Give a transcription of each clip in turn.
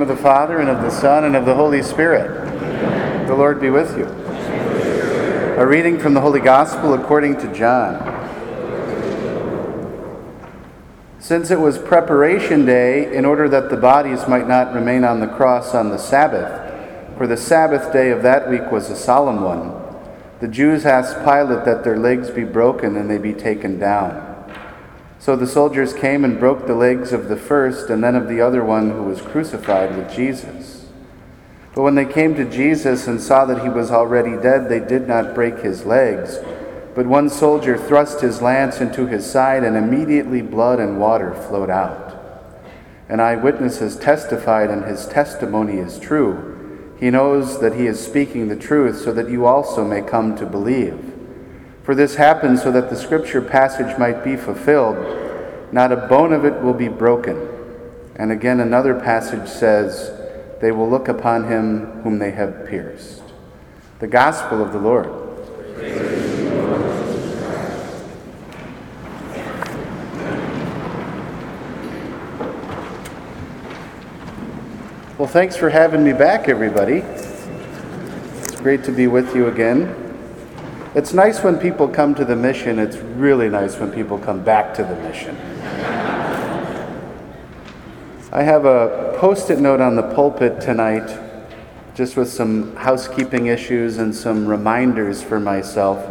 name of the Father, and of the Son, and of the Holy Spirit. The Lord be with you. A reading from the Holy Gospel according to John. Since it was preparation day, in order that the bodies might not remain on the cross on the Sabbath, for the Sabbath day of that week was a solemn one, the Jews asked Pilate that their legs be broken and they be taken down. So the soldiers came and broke the legs of the first and then of the other one who was crucified with Jesus. But when they came to Jesus and saw that he was already dead, they did not break his legs. But one soldier thrust his lance into his side, and immediately blood and water flowed out. An eyewitness has testified, and his testimony is true. He knows that he is speaking the truth, so that you also may come to believe. For this happened so that the scripture passage might be fulfilled. Not a bone of it will be broken. And again, another passage says, They will look upon him whom they have pierced. The Gospel of the Lord. Well, thanks for having me back, everybody. It's great to be with you again. It's nice when people come to the mission. It's really nice when people come back to the mission. I have a post it note on the pulpit tonight, just with some housekeeping issues and some reminders for myself.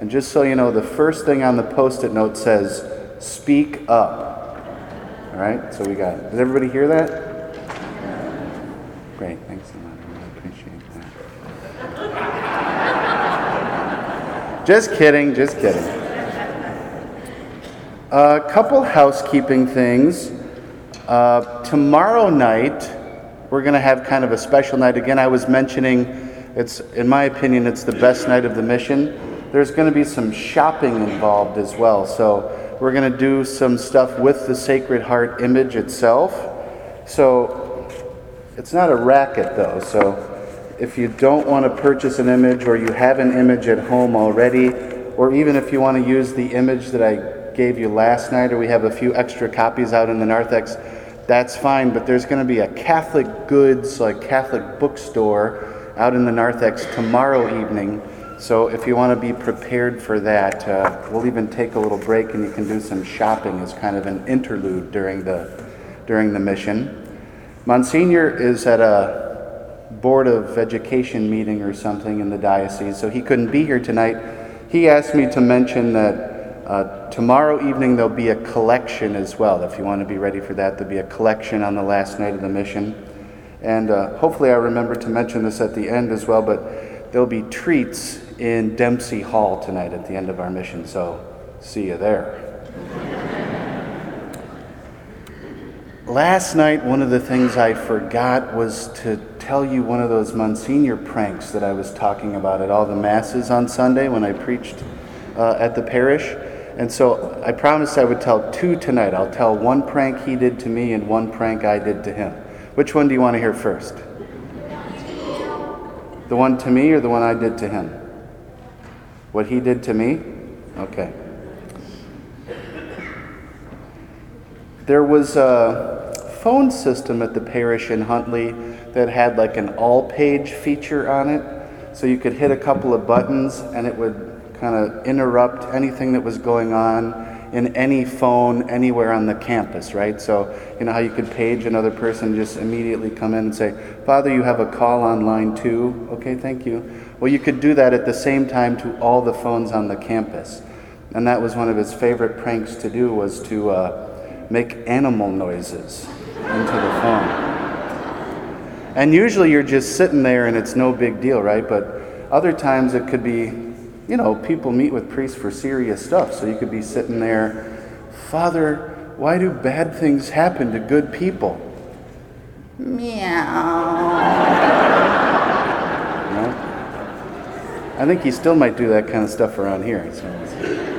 And just so you know, the first thing on the post it note says, Speak up. All right, so we got, does everybody hear that? Great, thanks a lot. I really appreciate that. Just kidding, just kidding. A couple housekeeping things. Uh, tomorrow night, we're going to have kind of a special night. Again, I was mentioning it's, in my opinion, it's the best night of the mission. There's going to be some shopping involved as well. So we're going to do some stuff with the Sacred Heart image itself. So it's not a racket though. So if you don't want to purchase an image or you have an image at home already, or even if you want to use the image that I gave you last night, or we have a few extra copies out in the narthex, that's fine. But there's going to be a Catholic goods, like Catholic bookstore, out in the narthex tomorrow evening. So if you want to be prepared for that, uh, we'll even take a little break and you can do some shopping as kind of an interlude during the during the mission. Monsignor is at a Board of Education meeting or something in the diocese, so he couldn't be here tonight. He asked me to mention that uh, tomorrow evening there'll be a collection as well. If you want to be ready for that, there'll be a collection on the last night of the mission. And uh, hopefully, I remember to mention this at the end as well, but there'll be treats in Dempsey Hall tonight at the end of our mission, so see you there. Last night, one of the things I forgot was to tell you one of those Monsignor pranks that I was talking about at all the masses on Sunday when I preached uh, at the parish. And so I promised I would tell two tonight. I'll tell one prank he did to me and one prank I did to him. Which one do you want to hear first? The one to me or the one I did to him? What he did to me? Okay. There was a phone system at the parish in Huntley that had like an all page feature on it. So you could hit a couple of buttons and it would kind of interrupt anything that was going on in any phone anywhere on the campus, right? So, you know how you could page another person, just immediately come in and say, Father, you have a call on line two. Okay, thank you. Well, you could do that at the same time to all the phones on the campus. And that was one of his favorite pranks to do was to uh, make animal noises into the phone. And usually you're just sitting there and it's no big deal, right? But other times it could be, you know, people meet with priests for serious stuff. So you could be sitting there, Father, why do bad things happen to good people? Meow. I think he still might do that kind of stuff around here. So.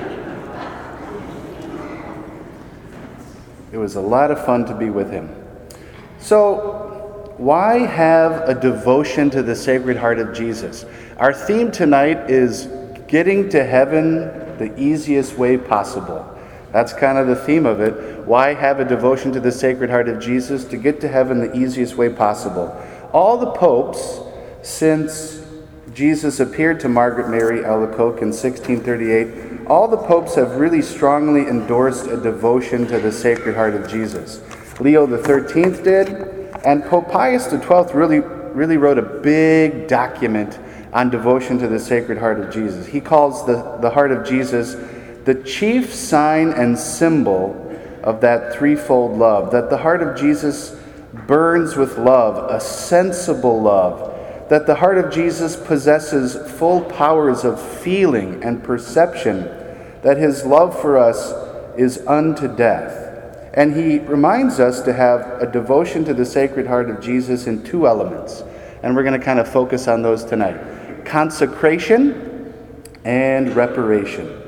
It was a lot of fun to be with him. So, why have a devotion to the Sacred Heart of Jesus? Our theme tonight is getting to heaven the easiest way possible. That's kind of the theme of it. Why have a devotion to the Sacred Heart of Jesus? To get to heaven the easiest way possible. All the popes since Jesus appeared to Margaret Mary Alacoque in 1638, all the popes have really strongly endorsed a devotion to the Sacred Heart of Jesus. Leo XIII did, and Pope Pius XII really, really wrote a big document on devotion to the Sacred Heart of Jesus. He calls the, the Heart of Jesus the chief sign and symbol of that threefold love, that the heart of Jesus burns with love, a sensible love that the heart of Jesus possesses full powers of feeling and perception, that his love for us is unto death. And he reminds us to have a devotion to the Sacred Heart of Jesus in two elements. And we're going to kind of focus on those tonight consecration and reparation.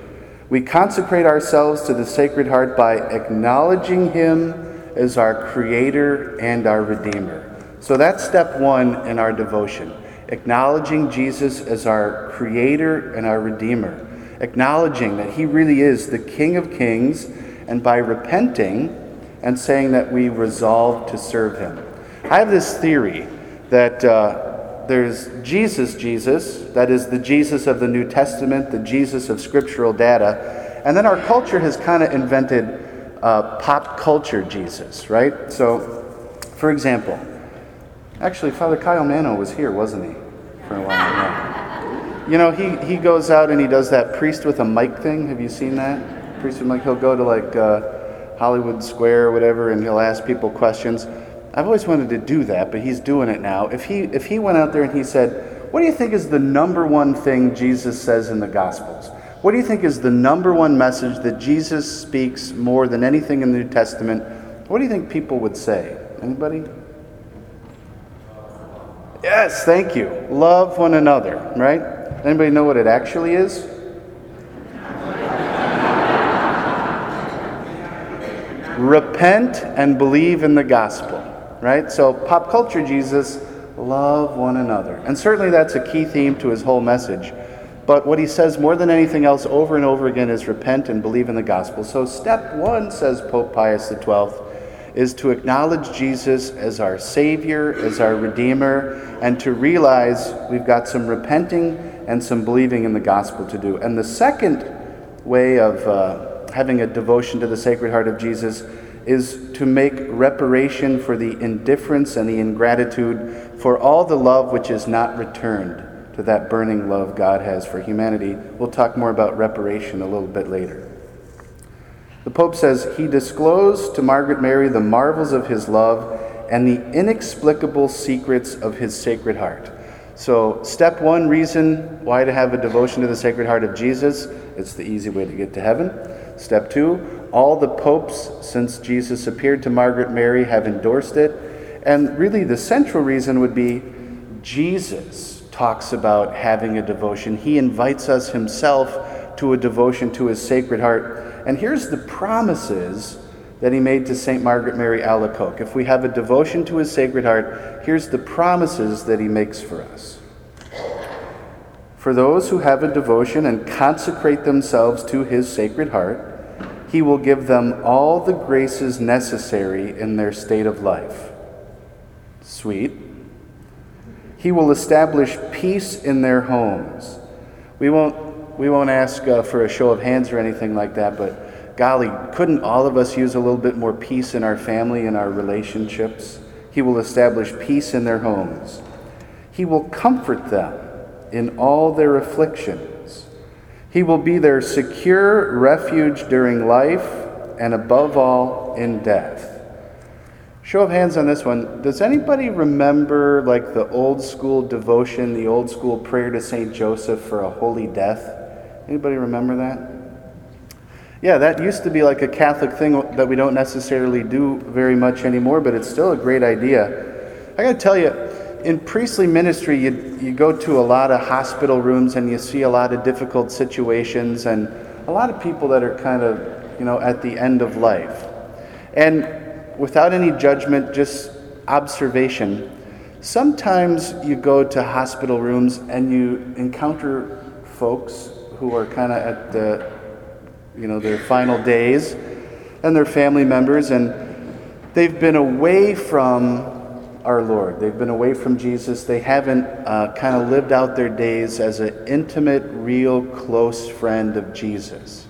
We consecrate ourselves to the Sacred Heart by acknowledging him as our Creator and our Redeemer. So that's step one in our devotion acknowledging Jesus as our Creator and our Redeemer, acknowledging that He really is the King of Kings, and by repenting and saying that we resolve to serve Him. I have this theory that uh, there's Jesus, Jesus, that is the Jesus of the New Testament, the Jesus of scriptural data, and then our culture has kind of invented uh, pop culture Jesus, right? So, for example, Actually, Father Kyle Manno was here, wasn't he? For a while, yeah. You know, he, he goes out and he does that priest with a mic thing. Have you seen that? Priest with a mic. He'll go to like uh, Hollywood Square or whatever and he'll ask people questions. I've always wanted to do that, but he's doing it now. If he, if he went out there and he said, What do you think is the number one thing Jesus says in the Gospels? What do you think is the number one message that Jesus speaks more than anything in the New Testament? What do you think people would say? Anybody? Yes, thank you. Love one another, right? Anybody know what it actually is? Repent and believe in the gospel, right? So, pop culture Jesus, love one another. And certainly that's a key theme to his whole message. But what he says more than anything else over and over again is repent and believe in the gospel. So, step one, says Pope Pius XII, is to acknowledge Jesus as our Savior, as our Redeemer, and to realize we've got some repenting and some believing in the gospel to do. And the second way of uh, having a devotion to the Sacred Heart of Jesus is to make reparation for the indifference and the ingratitude for all the love which is not returned to that burning love God has for humanity. We'll talk more about reparation a little bit later. The Pope says, He disclosed to Margaret Mary the marvels of his love and the inexplicable secrets of his sacred heart. So, step one reason why to have a devotion to the Sacred Heart of Jesus it's the easy way to get to heaven. Step two, all the popes since Jesus appeared to Margaret Mary have endorsed it. And really, the central reason would be Jesus talks about having a devotion. He invites us himself to a devotion to his Sacred Heart. And here's the promises that he made to St. Margaret Mary Alacoque. If we have a devotion to his Sacred Heart, here's the promises that he makes for us. For those who have a devotion and consecrate themselves to his Sacred Heart, he will give them all the graces necessary in their state of life. Sweet. He will establish peace in their homes. We won't we won't ask uh, for a show of hands or anything like that, but golly, couldn't all of us use a little bit more peace in our family and our relationships? He will establish peace in their homes. He will comfort them in all their afflictions. He will be their secure refuge during life and above all in death. Show of hands on this one. Does anybody remember like the old school devotion, the old school prayer to St. Joseph for a holy death? Anybody remember that? Yeah, that used to be like a Catholic thing that we don't necessarily do very much anymore, but it's still a great idea. I got to tell you, in priestly ministry, you, you go to a lot of hospital rooms and you see a lot of difficult situations and a lot of people that are kind of, you know, at the end of life. And without any judgment, just observation, sometimes you go to hospital rooms and you encounter folks who are kind of at the you know, their final days, and their family members, and they've been away from our Lord. They've been away from Jesus. They haven't uh, kind of lived out their days as an intimate, real, close friend of Jesus.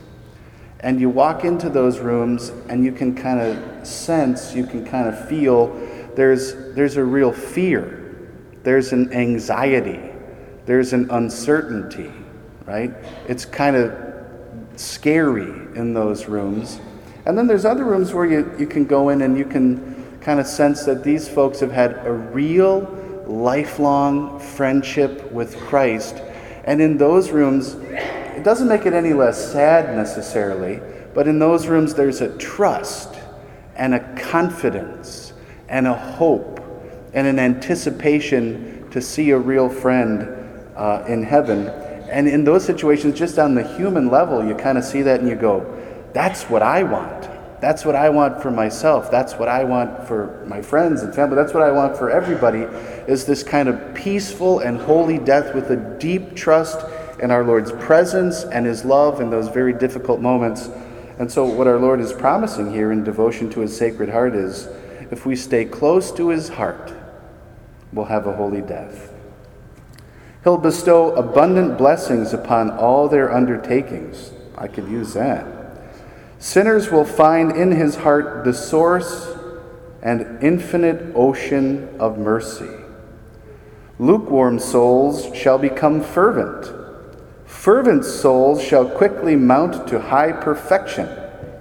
And you walk into those rooms and you can kind of sense, you can kind of feel there's, there's a real fear, there's an anxiety, there's an uncertainty, right? It's kind of scary in those rooms. And then there's other rooms where you, you can go in and you can kind of sense that these folks have had a real, lifelong friendship with Christ. And in those rooms, it doesn't make it any less sad necessarily, but in those rooms, there's a trust and a confidence and a hope and an anticipation to see a real friend uh, in heaven. And in those situations, just on the human level, you kind of see that and you go, that's what I want. That's what I want for myself. That's what I want for my friends and family. That's what I want for everybody is this kind of peaceful and holy death with a deep trust in our Lord's presence and his love in those very difficult moments. And so what our Lord is promising here in devotion to his sacred heart is if we stay close to his heart, we'll have a holy death. He'll bestow abundant blessings upon all their undertakings. I could use that. Sinners will find in his heart the source and infinite ocean of mercy. Lukewarm souls shall become fervent. Fervent souls shall quickly mount to high perfection,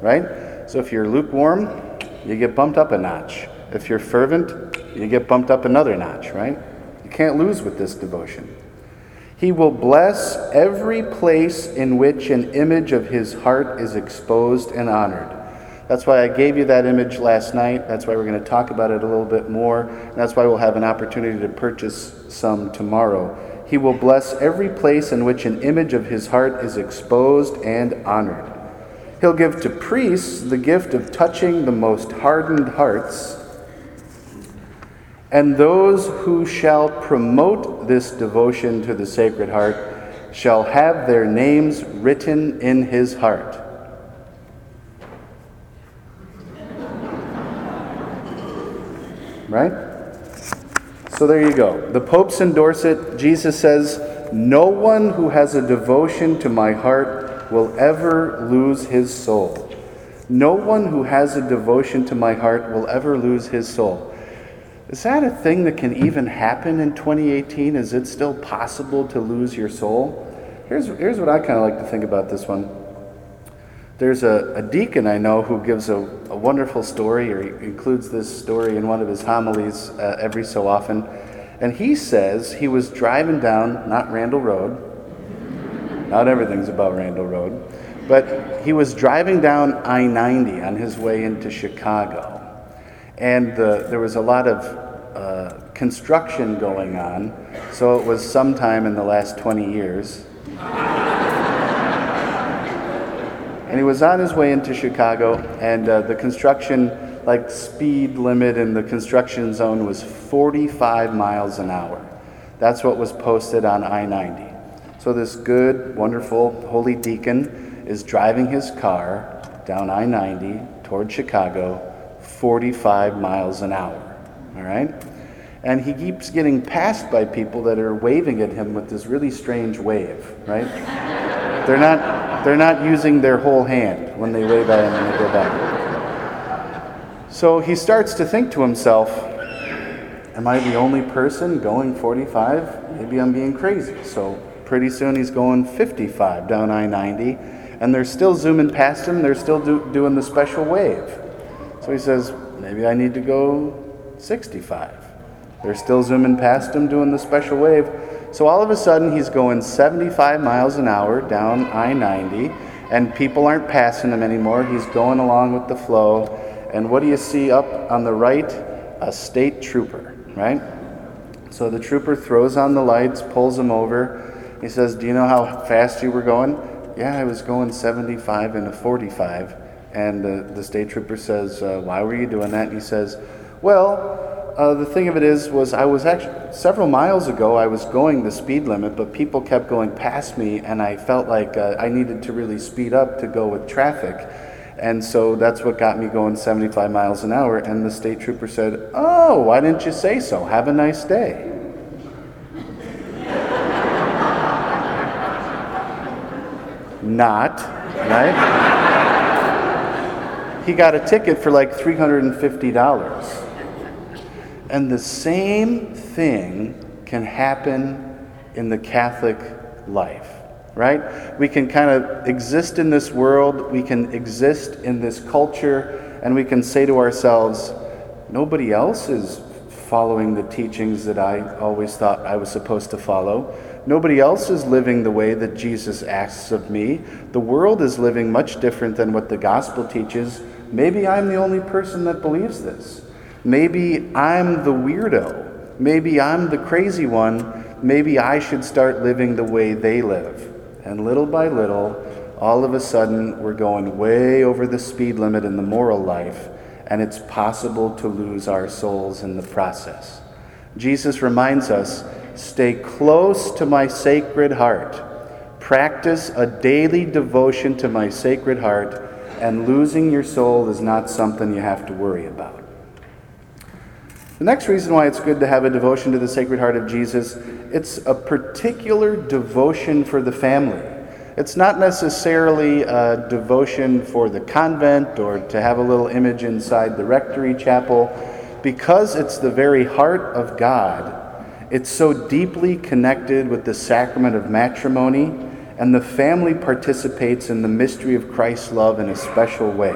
right? So if you're lukewarm, you get bumped up a notch. If you're fervent, you get bumped up another notch, right? You can't lose with this devotion. He will bless every place in which an image of his heart is exposed and honored. That's why I gave you that image last night. That's why we're going to talk about it a little bit more. And that's why we'll have an opportunity to purchase some tomorrow. He will bless every place in which an image of his heart is exposed and honored. He'll give to priests the gift of touching the most hardened hearts and those who shall promote this devotion to the Sacred Heart shall have their names written in his heart. Right? So there you go. The popes endorse it. Jesus says, No one who has a devotion to my heart will ever lose his soul. No one who has a devotion to my heart will ever lose his soul. Is that a thing that can even happen in 2018? Is it still possible to lose your soul? Here's, here's what I kind of like to think about this one. There's a, a deacon I know who gives a, a wonderful story, or he includes this story in one of his homilies uh, every so often. And he says he was driving down, not Randall Road, not everything's about Randall Road, but he was driving down I 90 on his way into Chicago and the, there was a lot of uh, construction going on, so it was sometime in the last 20 years. and he was on his way into Chicago, and uh, the construction, like speed limit in the construction zone, was 45 miles an hour. That's what was posted on I 90. So this good, wonderful, holy deacon is driving his car down I 90 toward Chicago 45 miles an hour. All right? And he keeps getting passed by people that are waving at him with this really strange wave, right? they're not they're not using their whole hand when they wave at him and they go back. So he starts to think to himself, Am I the only person going 45? Maybe I'm being crazy. So pretty soon he's going 55 down I 90, and they're still zooming past him, they're still do, doing the special wave. So he says, maybe I need to go 65. They're still zooming past him doing the special wave. So all of a sudden, he's going 75 miles an hour down I 90, and people aren't passing him anymore. He's going along with the flow. And what do you see up on the right? A state trooper, right? So the trooper throws on the lights, pulls him over. He says, Do you know how fast you were going? Yeah, I was going 75 in a 45. And the, the state trooper says, uh, Why were you doing that? And he says, Well, uh, the thing of it is, was I was actually several miles ago. I was going the speed limit, but people kept going past me, and I felt like uh, I needed to really speed up to go with traffic. And so that's what got me going 75 miles an hour. And the state trooper said, "Oh, why didn't you say so? Have a nice day." Not, right? He got a ticket for like $350. And the same thing can happen in the Catholic life, right? We can kind of exist in this world, we can exist in this culture, and we can say to ourselves, nobody else is following the teachings that I always thought I was supposed to follow. Nobody else is living the way that Jesus asks of me. The world is living much different than what the gospel teaches. Maybe I'm the only person that believes this. Maybe I'm the weirdo. Maybe I'm the crazy one. Maybe I should start living the way they live. And little by little, all of a sudden, we're going way over the speed limit in the moral life, and it's possible to lose our souls in the process. Jesus reminds us stay close to my sacred heart. Practice a daily devotion to my sacred heart and losing your soul is not something you have to worry about. The next reason why it's good to have a devotion to the Sacred Heart of Jesus, it's a particular devotion for the family. It's not necessarily a devotion for the convent or to have a little image inside the rectory chapel. Because it's the very heart of God, it's so deeply connected with the sacrament of matrimony and the family participates in the mystery of Christ's love in a special way.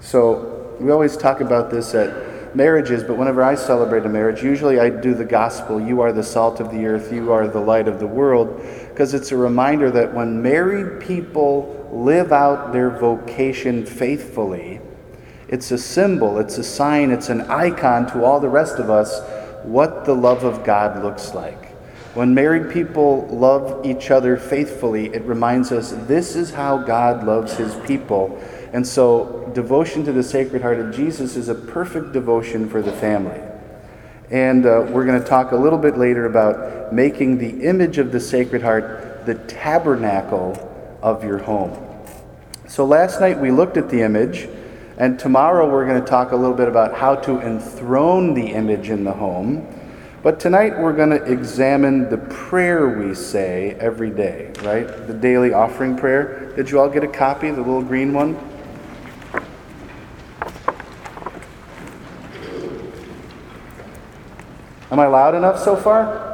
So, we always talk about this at marriages, but whenever I celebrate a marriage, usually I do the gospel you are the salt of the earth, you are the light of the world, because it's a reminder that when married people live out their vocation faithfully, it's a symbol, it's a sign, it's an icon to all the rest of us what the love of God looks like. When married people love each other faithfully, it reminds us this is how God loves his people. And so, devotion to the Sacred Heart of Jesus is a perfect devotion for the family. And uh, we're going to talk a little bit later about making the image of the Sacred Heart the tabernacle of your home. So, last night we looked at the image, and tomorrow we're going to talk a little bit about how to enthrone the image in the home. But tonight we're going to examine the prayer we say every day, right? The daily offering prayer. Did you all get a copy, the little green one? Am I loud enough so far?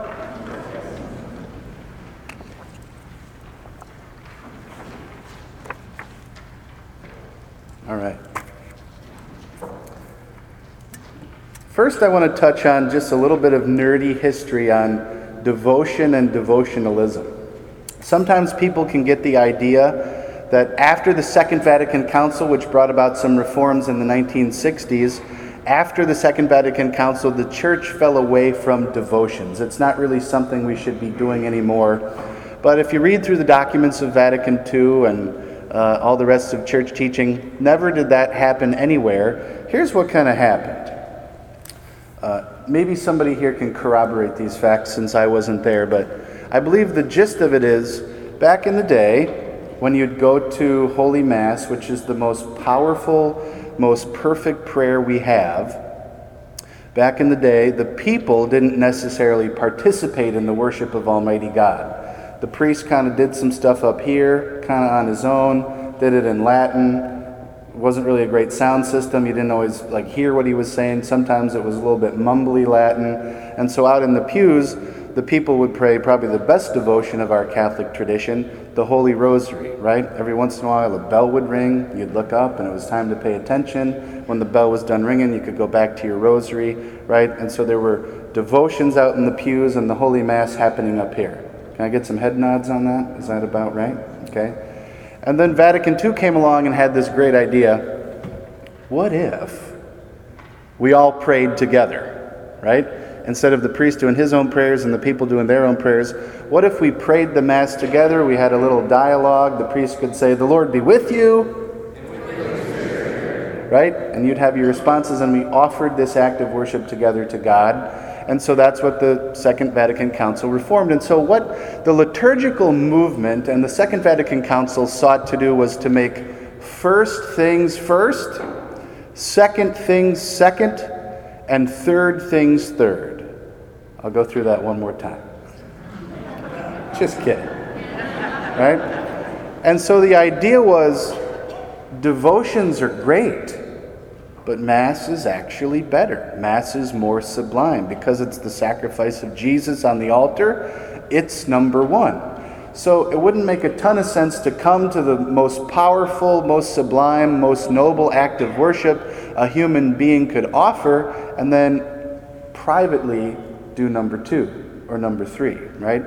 All right. First, I want to touch on just a little bit of nerdy history on devotion and devotionalism. Sometimes people can get the idea that after the Second Vatican Council, which brought about some reforms in the 1960s, after the Second Vatican Council, the church fell away from devotions. It's not really something we should be doing anymore. But if you read through the documents of Vatican II and uh, all the rest of church teaching, never did that happen anywhere. Here's what kind of happened. Uh, maybe somebody here can corroborate these facts since I wasn't there, but I believe the gist of it is back in the day, when you'd go to Holy Mass, which is the most powerful, most perfect prayer we have, back in the day, the people didn't necessarily participate in the worship of Almighty God. The priest kind of did some stuff up here, kind of on his own, did it in Latin, wasn't really a great sound system. You didn't always like hear what he was saying. Sometimes it was a little bit mumbly Latin. And so out in the pews, the people would pray probably the best devotion of our Catholic tradition, the Holy Rosary, right? Every once in a while a bell would ring, you'd look up and it was time to pay attention. When the bell was done ringing, you could go back to your rosary, right? And so there were devotions out in the pews and the Holy Mass happening up here. Can I get some head nods on that? Is that about right? Okay. And then Vatican II came along and had this great idea what if we all prayed together, right? Instead of the priest doing his own prayers and the people doing their own prayers, what if we prayed the Mass together? We had a little dialogue. The priest could say, The Lord be with you. right? And you'd have your responses, and we offered this act of worship together to God. And so that's what the Second Vatican Council reformed. And so, what the liturgical movement and the Second Vatican Council sought to do was to make first things first, second things second, and third things third. I'll go through that one more time. Just kidding. Right? And so the idea was devotions are great, but Mass is actually better. Mass is more sublime because it's the sacrifice of Jesus on the altar. It's number one. So it wouldn't make a ton of sense to come to the most powerful, most sublime, most noble act of worship a human being could offer and then privately do number two or number three, right?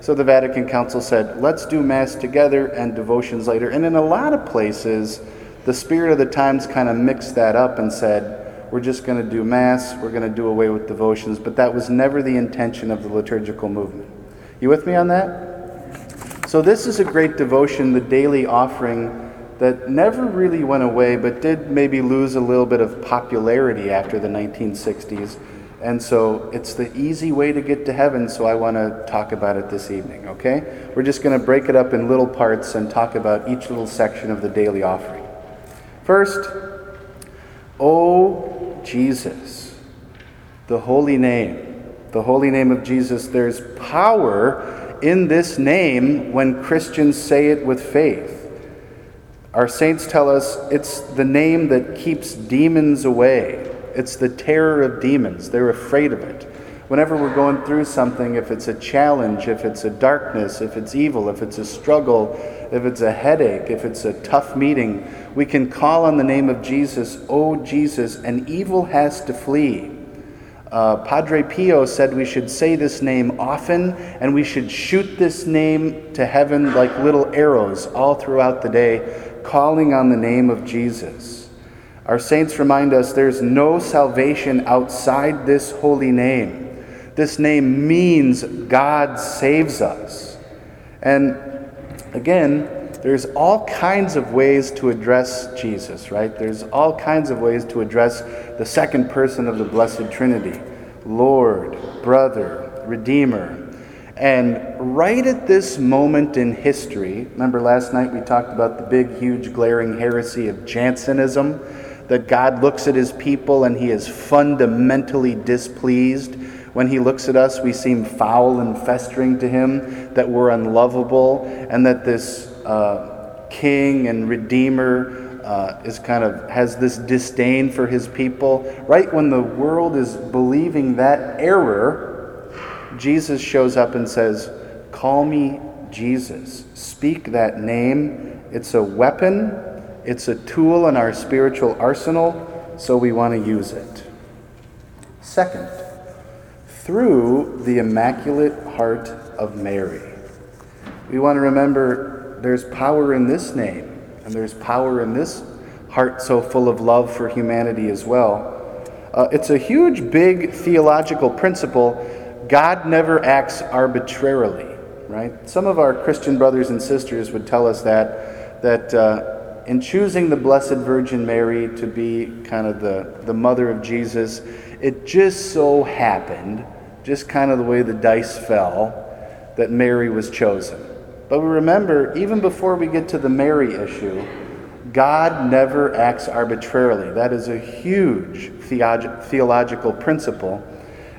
So the Vatican Council said, let's do Mass together and devotions later. And in a lot of places, the spirit of the times kind of mixed that up and said, we're just going to do Mass, we're going to do away with devotions, but that was never the intention of the liturgical movement. You with me on that? So, this is a great devotion, the daily offering, that never really went away, but did maybe lose a little bit of popularity after the 1960s. And so it's the easy way to get to heaven, so I want to talk about it this evening, okay? We're just going to break it up in little parts and talk about each little section of the daily offering. First, O Jesus, the holy name, the holy name of Jesus, there's power in this name when Christians say it with faith. Our saints tell us it's the name that keeps demons away. It's the terror of demons. They're afraid of it. Whenever we're going through something, if it's a challenge, if it's a darkness, if it's evil, if it's a struggle, if it's a headache, if it's a tough meeting, we can call on the name of Jesus, Oh Jesus, and evil has to flee. Uh, Padre Pio said we should say this name often and we should shoot this name to heaven like little arrows all throughout the day, calling on the name of Jesus. Our saints remind us there's no salvation outside this holy name. This name means God saves us. And again, there's all kinds of ways to address Jesus, right? There's all kinds of ways to address the second person of the Blessed Trinity Lord, Brother, Redeemer. And right at this moment in history, remember last night we talked about the big, huge, glaring heresy of Jansenism, that God looks at his people and he is fundamentally displeased. When he looks at us, we seem foul and festering to him, that we're unlovable, and that this uh, king and redeemer uh, is kind of has this disdain for his people. Right when the world is believing that error, Jesus shows up and says, Call me Jesus. Speak that name. It's a weapon, it's a tool in our spiritual arsenal, so we want to use it. Second, through the Immaculate Heart of Mary. We want to remember there's power in this name, and there's power in this heart so full of love for humanity as well. Uh, it's a huge, big theological principle. God never acts arbitrarily, right? Some of our Christian brothers and sisters would tell us that, that uh, in choosing the Blessed Virgin Mary to be kind of the, the mother of Jesus, it just so happened, just kind of the way the dice fell, that Mary was chosen. But we remember, even before we get to the Mary issue, God never acts arbitrarily. That is a huge theological principle.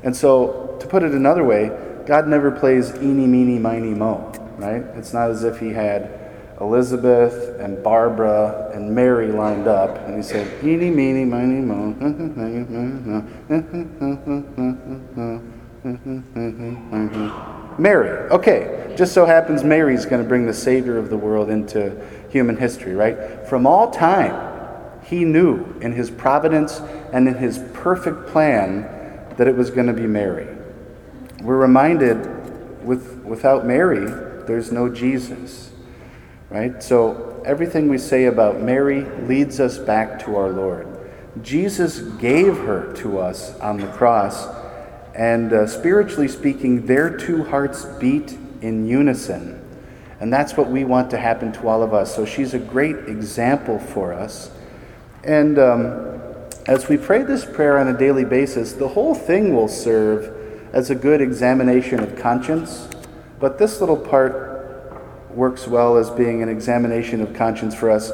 And so, to put it another way, God never plays eeny, meeny, miny, mo, right? It's not as if he had Elizabeth and Barbara and Mary lined up, and he said, eeny, meeny, miny, mo. Mary. Okay, just so happens Mary's going to bring the Savior of the world into human history, right? From all time, he knew in his providence and in his perfect plan that it was going to be Mary. We're reminded with, without Mary, there's no Jesus, right? So everything we say about Mary leads us back to our Lord. Jesus gave her to us on the cross and uh, spiritually speaking, their two hearts beat in unison. And that's what we want to happen to all of us. So she's a great example for us. And um, as we pray this prayer on a daily basis, the whole thing will serve as a good examination of conscience. But this little part works well as being an examination of conscience for us.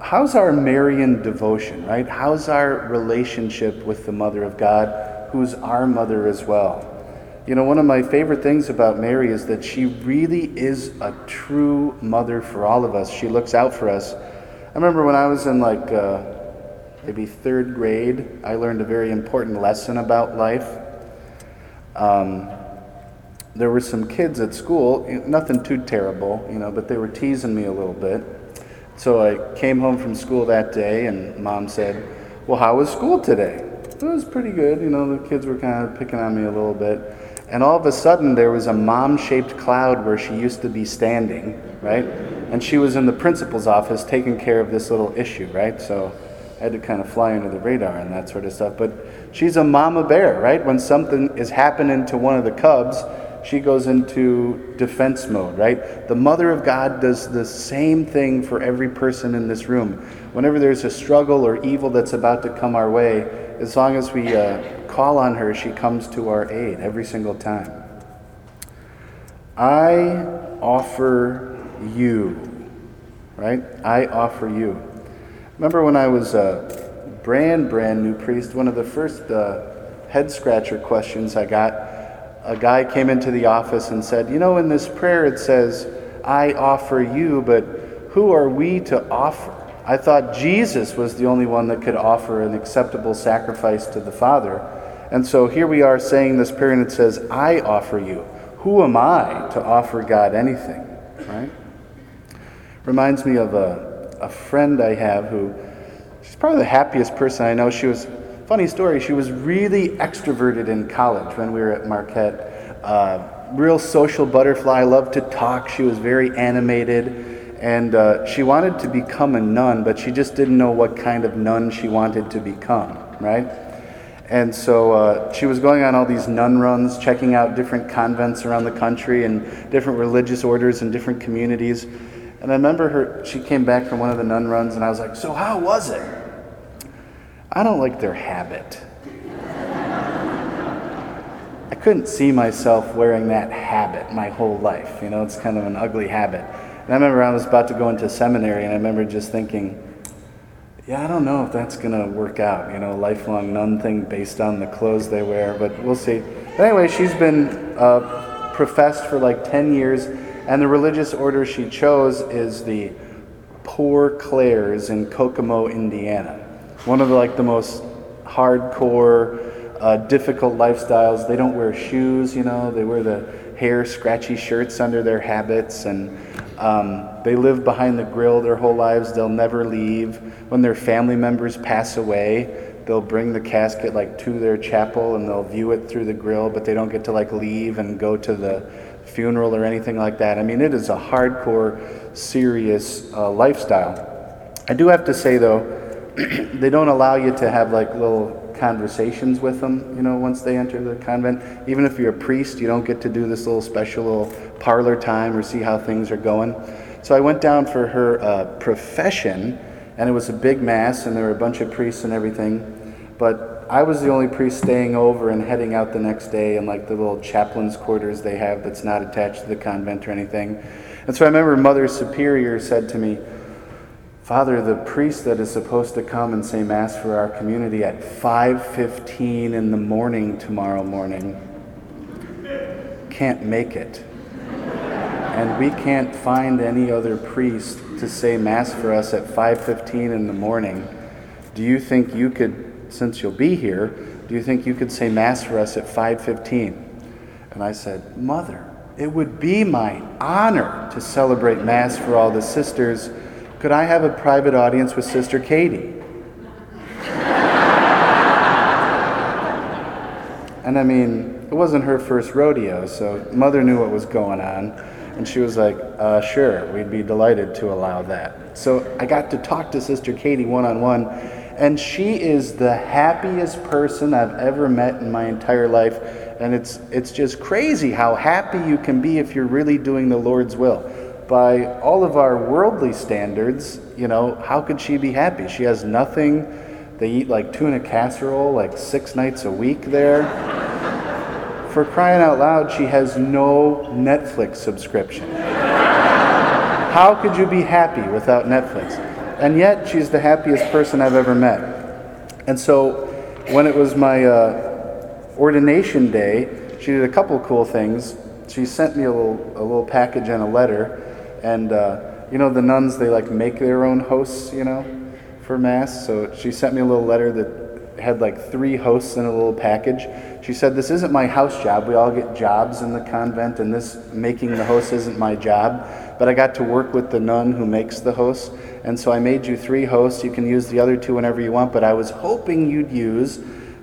How's our Marian devotion, right? How's our relationship with the Mother of God, who's our mother as well? You know, one of my favorite things about Mary is that she really is a true mother for all of us. She looks out for us. I remember when I was in like uh, maybe third grade, I learned a very important lesson about life. Um, there were some kids at school, nothing too terrible, you know, but they were teasing me a little bit. So I came home from school that day, and mom said, Well, how was school today? It was pretty good. You know, the kids were kind of picking on me a little bit. And all of a sudden, there was a mom shaped cloud where she used to be standing, right? And she was in the principal's office taking care of this little issue, right? So I had to kind of fly under the radar and that sort of stuff. But she's a mama bear, right? When something is happening to one of the cubs, she goes into defense mode, right? The Mother of God does the same thing for every person in this room. Whenever there's a struggle or evil that's about to come our way, as long as we uh, call on her, she comes to our aid every single time. I offer you, right? I offer you. Remember when I was a brand, brand new priest, one of the first uh, head scratcher questions I got, a guy came into the office and said, You know, in this prayer it says, I offer you, but who are we to offer? I thought Jesus was the only one that could offer an acceptable sacrifice to the Father. And so here we are saying this prayer, and it says, I offer you. Who am I to offer God anything? Right? Reminds me of a a friend I have who, she's probably the happiest person I know. She was, funny story, she was really extroverted in college when we were at Marquette. Uh, real social butterfly, loved to talk. She was very animated. And uh, she wanted to become a nun, but she just didn't know what kind of nun she wanted to become, right? And so uh, she was going on all these nun runs, checking out different convents around the country and different religious orders and different communities. And I remember her, she came back from one of the nun runs, and I was like, So, how was it? I don't like their habit. I couldn't see myself wearing that habit my whole life. You know, it's kind of an ugly habit. And I remember I was about to go into seminary, and I remember just thinking, yeah, I don't know if that's going to work out, you know, lifelong nun thing based on the clothes they wear, but we'll see. But anyway, she's been uh, professed for like 10 years and the religious order she chose is the Poor Clares in Kokomo, Indiana. One of the, like the most hardcore, uh, difficult lifestyles. They don't wear shoes, you know. They wear the hair scratchy shirts under their habits, and um, they live behind the grill their whole lives. They'll never leave. When their family members pass away, they'll bring the casket like to their chapel and they'll view it through the grill, but they don't get to like leave and go to the funeral or anything like that. I mean, it is a hardcore, serious uh, lifestyle. I do have to say, though, they don't allow you to have like little conversations with them, you know, once they enter the convent. Even if you're a priest, you don't get to do this little special little parlor time or see how things are going. So I went down for her uh, profession, and it was a big mass, and there were a bunch of priests and everything. But I was the only priest staying over and heading out the next day in like the little chaplain's quarters they have that's not attached to the convent or anything. And so I remember Mother Superior said to me, Father, the priest that is supposed to come and say mass for our community at 5:15 in the morning tomorrow morning can't make it. And we can't find any other priest to say mass for us at 5:15 in the morning. Do you think you could since you'll be here, do you think you could say Mass for us at 5:15? And I said, Mother, it would be my honor to celebrate Mass for all the sisters. Could I have a private audience with Sister Katie? and I mean, it wasn't her first rodeo, so Mother knew what was going on. And she was like, uh, sure, we'd be delighted to allow that. So I got to talk to Sister Katie one on one and she is the happiest person I've ever met in my entire life. And it's, it's just crazy how happy you can be if you're really doing the Lord's will. By all of our worldly standards, you know, how could she be happy? She has nothing. They eat like tuna casserole like six nights a week there. For crying out loud, she has no Netflix subscription. How could you be happy without Netflix? And yet, she's the happiest person I've ever met. And so, when it was my uh, ordination day, she did a couple cool things. She sent me a little, a little package and a letter. And, uh, you know, the nuns, they like make their own hosts, you know, for Mass. So she sent me a little letter that had like three hosts in a little package. She said, This isn't my house job. We all get jobs in the convent, and this making the host isn't my job. But I got to work with the nun who makes the hosts. And so I made you three hosts. You can use the other two whenever you want. But I was hoping you'd use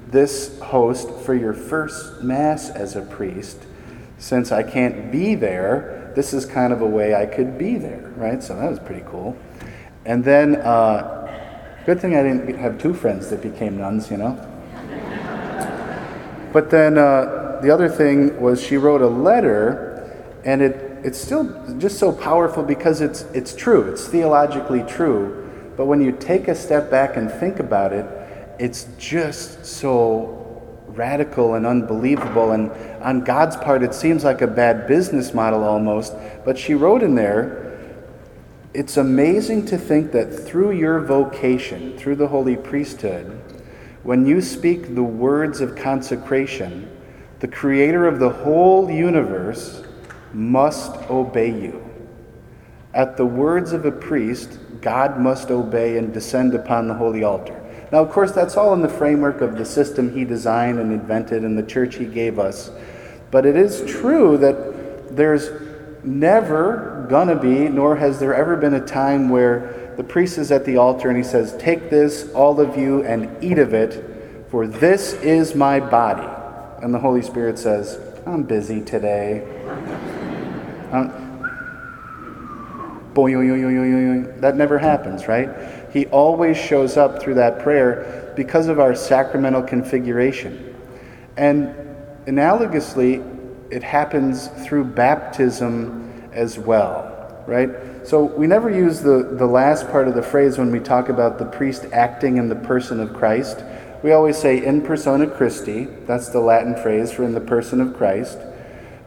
this host for your first Mass as a priest. Since I can't be there, this is kind of a way I could be there, right? So that was pretty cool. And then, uh, good thing I didn't have two friends that became nuns, you know? But then uh, the other thing was she wrote a letter, and it, it's still just so powerful because it's, it's true, it's theologically true. But when you take a step back and think about it, it's just so radical and unbelievable. And on God's part, it seems like a bad business model almost. But she wrote in there, it's amazing to think that through your vocation, through the holy priesthood, when you speak the words of consecration, the creator of the whole universe must obey you. At the words of a priest, God must obey and descend upon the holy altar. Now, of course, that's all in the framework of the system he designed and invented and the church he gave us. But it is true that there's never gonna be, nor has there ever been a time where the priest is at the altar and he says, Take this, all of you, and eat of it, for this is my body. And the Holy Spirit says, I'm busy today. Um, that never happens, right? He always shows up through that prayer because of our sacramental configuration. And analogously, it happens through baptism as well, right? So we never use the, the last part of the phrase when we talk about the priest acting in the person of Christ. We always say in persona Christi, that's the Latin phrase for in the person of Christ.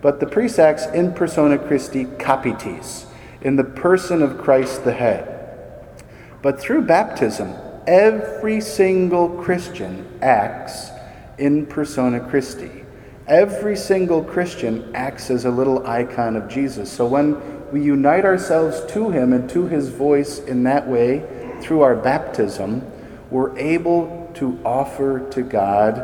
But the priest acts in persona Christi capitis, in the person of Christ the head. But through baptism, every single Christian acts in persona Christi. Every single Christian acts as a little icon of Jesus. So when we unite ourselves to Him and to His voice in that way through our baptism, we're able to offer to God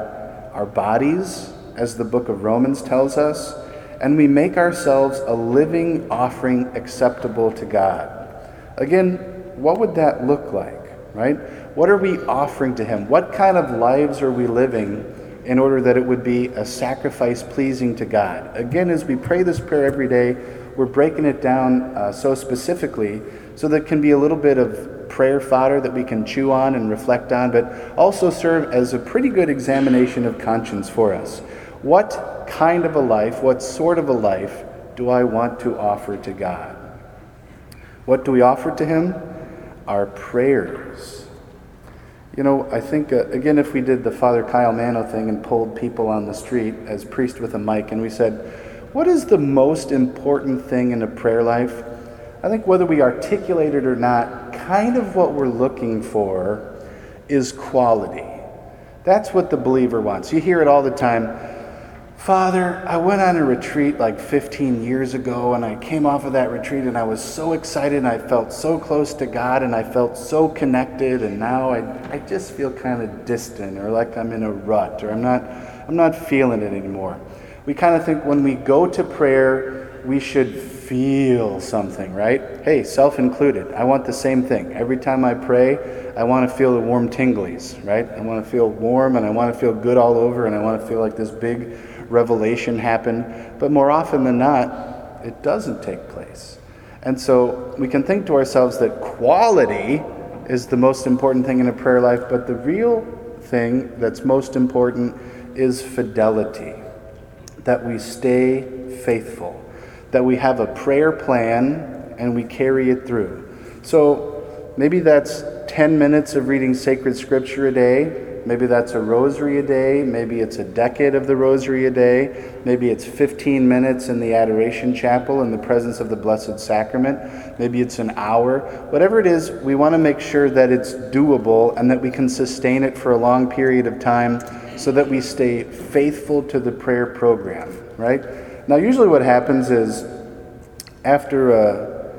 our bodies, as the book of Romans tells us, and we make ourselves a living offering acceptable to God. Again, what would that look like, right? What are we offering to Him? What kind of lives are we living in order that it would be a sacrifice pleasing to God? Again, as we pray this prayer every day, we're breaking it down uh, so specifically so that it can be a little bit of prayer fodder that we can chew on and reflect on, but also serve as a pretty good examination of conscience for us. What kind of a life, what sort of a life do I want to offer to God? What do we offer to Him? Our prayers. You know, I think, uh, again, if we did the Father Kyle Manno thing and pulled people on the street as priest with a mic and we said, what is the most important thing in a prayer life? I think whether we articulate it or not, kind of what we're looking for is quality. That's what the believer wants. You hear it all the time. Father, I went on a retreat like 15 years ago, and I came off of that retreat, and I was so excited, and I felt so close to God, and I felt so connected, and now I, I just feel kind of distant, or like I'm in a rut, or I'm not, I'm not feeling it anymore we kind of think when we go to prayer, we should feel something, right? Hey, self included. I want the same thing. Every time I pray, I want to feel the warm tinglies, right? I want to feel warm and I want to feel good all over and I want to feel like this big revelation happen, But more often than not, it doesn't take place. And so we can think to ourselves that quality is the most important thing in a prayer life, but the real thing that's most important is fidelity that we stay faithful, that we have a prayer plan and we carry it through. So maybe that's 10 minutes of reading sacred scripture a day. Maybe that's a rosary a day. Maybe it's a decade of the rosary a day. Maybe it's 15 minutes in the adoration chapel in the presence of the Blessed Sacrament. Maybe it's an hour. Whatever it is, we want to make sure that it's doable and that we can sustain it for a long period of time so that we stay faithful to the prayer program, right? Now, usually what happens is after a,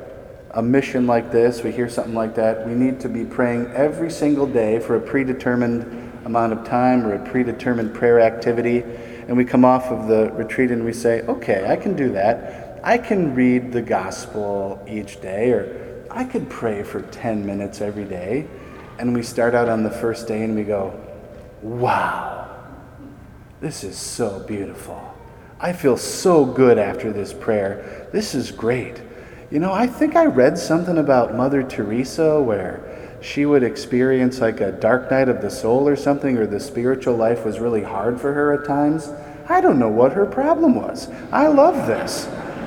a mission like this, we hear something like that, we need to be praying every single day for a predetermined amount of time or a predetermined prayer activity. And we come off of the retreat and we say, okay, I can do that. I can read the gospel each day, or I could pray for 10 minutes every day. And we start out on the first day and we go, wow, this is so beautiful. I feel so good after this prayer. This is great. You know, I think I read something about Mother Teresa where she would experience like a dark night of the soul or something, or the spiritual life was really hard for her at times. I don't know what her problem was. I love this.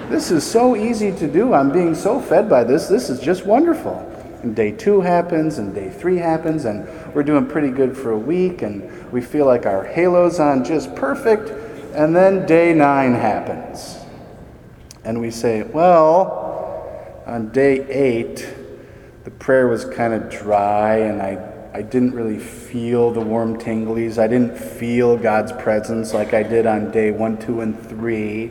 This is so easy to do. I'm being so fed by this. This is just wonderful. And day two happens, and day three happens, and we're doing pretty good for a week, and we feel like our halo's on just perfect and then day nine happens. And we say, well, on day eight, the prayer was kind of dry, and I, I didn't really feel the warm tinglies. I didn't feel God's presence like I did on day one, two, and three.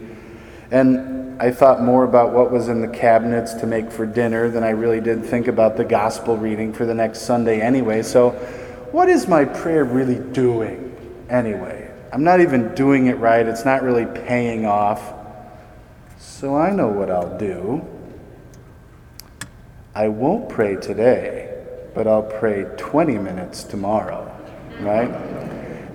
And I thought more about what was in the cabinets to make for dinner than I really did think about the gospel reading for the next Sunday anyway. So, what is my prayer really doing anyway? I'm not even doing it right. It's not really paying off. So I know what I'll do. I won't pray today, but I'll pray 20 minutes tomorrow, right?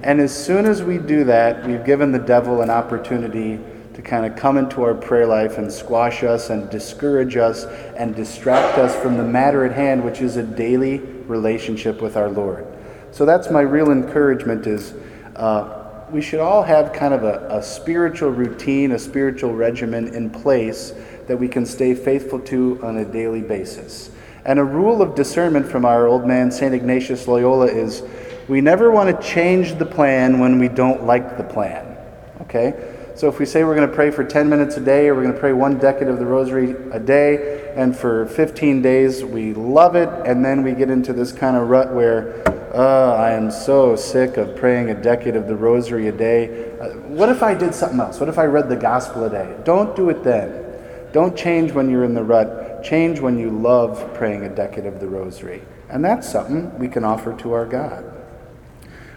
And as soon as we do that, we've given the devil an opportunity to kind of come into our prayer life and squash us and discourage us and distract us from the matter at hand, which is a daily relationship with our Lord. So that's my real encouragement is uh, we should all have kind of a, a spiritual routine, a spiritual regimen in place that we can stay faithful to on a daily basis. And a rule of discernment from our old man, St. Ignatius Loyola, is we never want to change the plan when we don't like the plan. Okay? So if we say we're going to pray for 10 minutes a day, or we're going to pray one decade of the rosary a day, and for 15 days we love it, and then we get into this kind of rut where oh, I am so sick of praying a decade of the rosary a day. Uh, what if I did something else? What if I read the gospel a day? Don't do it then. Don't change when you're in the rut. Change when you love praying a decade of the rosary. And that's something we can offer to our God.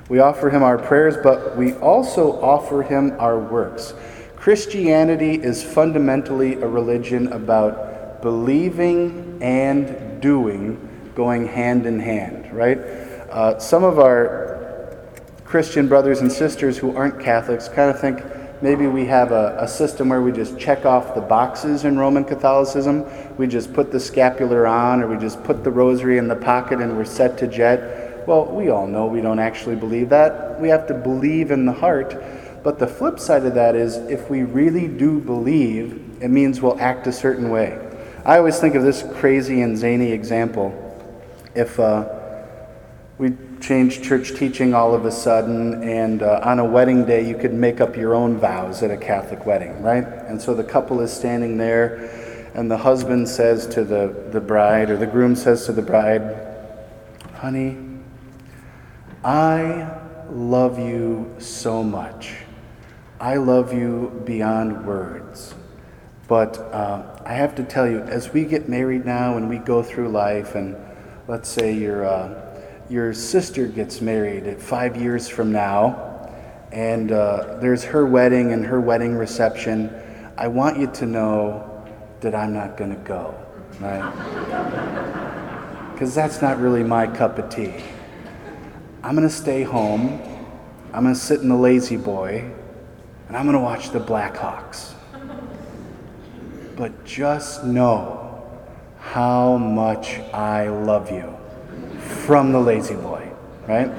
We offer him our prayers, but we also offer him our works. Christianity is fundamentally a religion about believing and doing going hand in hand, right? Uh, some of our Christian brothers and sisters who aren't Catholics kind of think maybe we have a, a, system where we just check off the boxes in Roman Catholicism. We just put the scapular on, or we just put the rosary in the pocket and we're set to jet. Well, we all know we don't actually believe that. We have to believe in the heart. But the flip side of that is if we really do believe, it means we'll act a certain way. I always think of this crazy and zany example. If uh, we changed church teaching all of a sudden, and uh, on a wedding day, you could make up your own vows at a Catholic wedding, right? And so the couple is standing there, and the husband says to the, the bride, or the groom says to the bride, Honey, I love you so much. I love you beyond words. But uh, I have to tell you, as we get married now and we go through life, and let's say you're. Uh, your sister gets married five years from now, and uh, there's her wedding and her wedding reception, I want you to know that I'm not going to go, right? Because that's not really my cup of tea. I'm going to stay home. I'm going to sit in the La-Z-Boy, and I'm going to watch the Blackhawks. But just know how much I love you from the La-Z-Boy, right?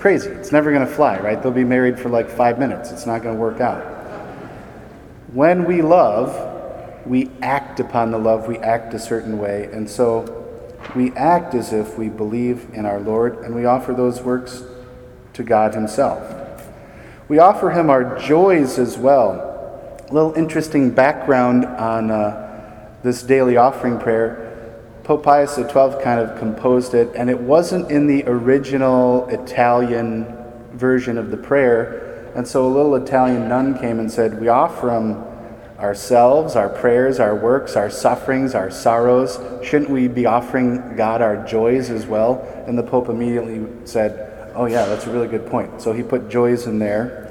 Crazy. It's never going to fly, right? They'll be married for like five minutes. It's not going to work out. When we love, we act upon the love, we act a certain way. And so we act as if we believe in our Lord, and we offer those works to God Himself. We offer Him our joys as well. A little interesting background on uh, this daily offering prayer. Pope Pius XII kind of composed it, and it wasn't in the original Italian version of the prayer. And so a little Italian nun came and said, We offer Him ourselves, our prayers, our works, our sufferings, our sorrows. Shouldn't we be offering God our joys as well? And the Pope immediately said, Oh, yeah, that's a really good point. So he put joys in there.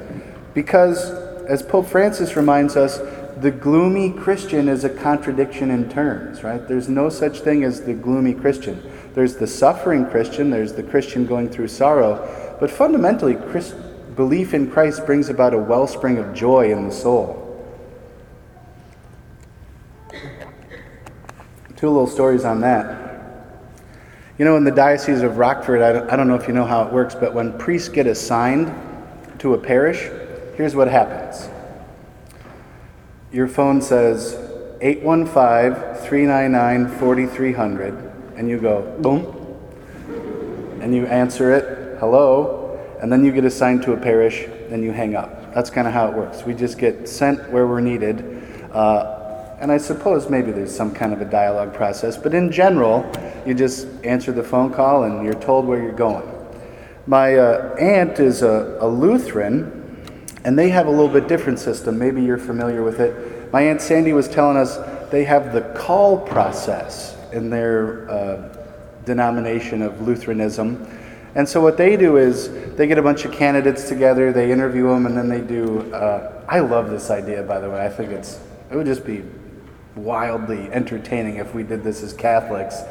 Because, as Pope Francis reminds us, the gloomy Christian is a contradiction in terms, right? There's no such thing as the gloomy Christian. There's the suffering Christian, there's the Christian going through sorrow, but fundamentally, Christ, belief in Christ brings about a wellspring of joy in the soul. Two little stories on that. You know, in the Diocese of Rockford, I don't, I don't know if you know how it works, but when priests get assigned to a parish, here's what happens your phone says 815 399 4300, and you go, boom, and you answer it, hello, and then you get assigned to a parish, and you hang up. That's kind of how it works. We just get sent where we're needed. Uh, and I suppose maybe there's some kind of a dialogue process, but in general, you just answer the phone call and you're told where you're going. My uh, aunt is a, a Lutheran, and they have a little bit different system. Maybe you're familiar with it. My Aunt Sandy was telling us they have the call process in their uh, denomination of Lutheranism. And so what they do is they get a bunch of candidates together, they interview them, and then they do. Uh, I love this idea, by the way. I think it's it would just be wildly entertaining if we did this as Catholics.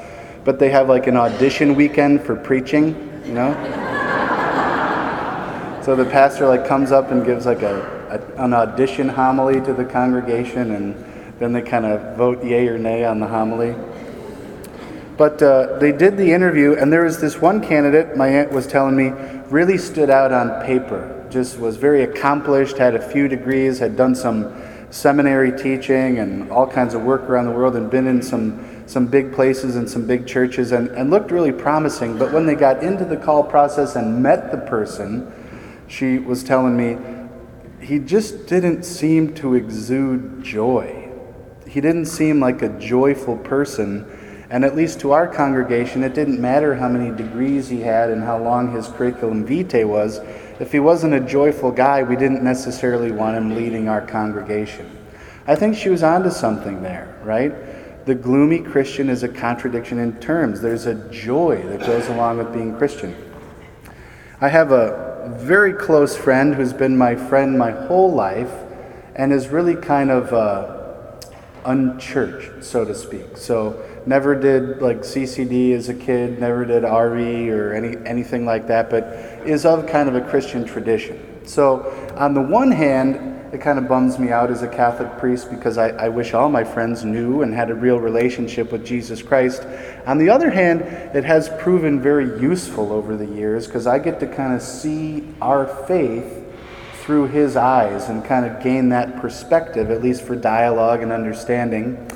But they have like an audition weekend for preaching, you know? So the pastor like comes up and gives like a, a, an audition homily to the congregation and then they kind of vote yay or nay on the homily. But uh, they did the interview, and there was this one candidate, my aunt was telling me, really stood out on paper. Just was very accomplished, had a few degrees, had done some seminary teaching and all kinds of work around the world and been in some, some big places and some big churches and, and looked really promising. But when they got into the call process and met the person, she was telling me he just didn't seem to exude joy. He didn't seem like a joyful person. And at least to our congregation, it didn't matter how many degrees he had and how long his curriculum vitae was. If he wasn't a joyful guy, we didn't necessarily want him leading our congregation. I think she was onto something there, right? The gloomy Christian is a contradiction in terms. There's a joy that goes along with being Christian. I have very close friend who's been my friend my whole life and is really kind of uh, unchurched, so to speak. So, never did like CCD as a kid, never did RE or any, anything like that, but is of kind of a Christian tradition. So, on the one hand, it kind of bums me out as a Catholic priest because I, I, wish all my friends knew and had a real relationship with Jesus Christ. On the other hand, it has proven very useful over the years because I get to kind of see our faith through his eyes and kind of gain that perspective, at least for dialogue and understanding.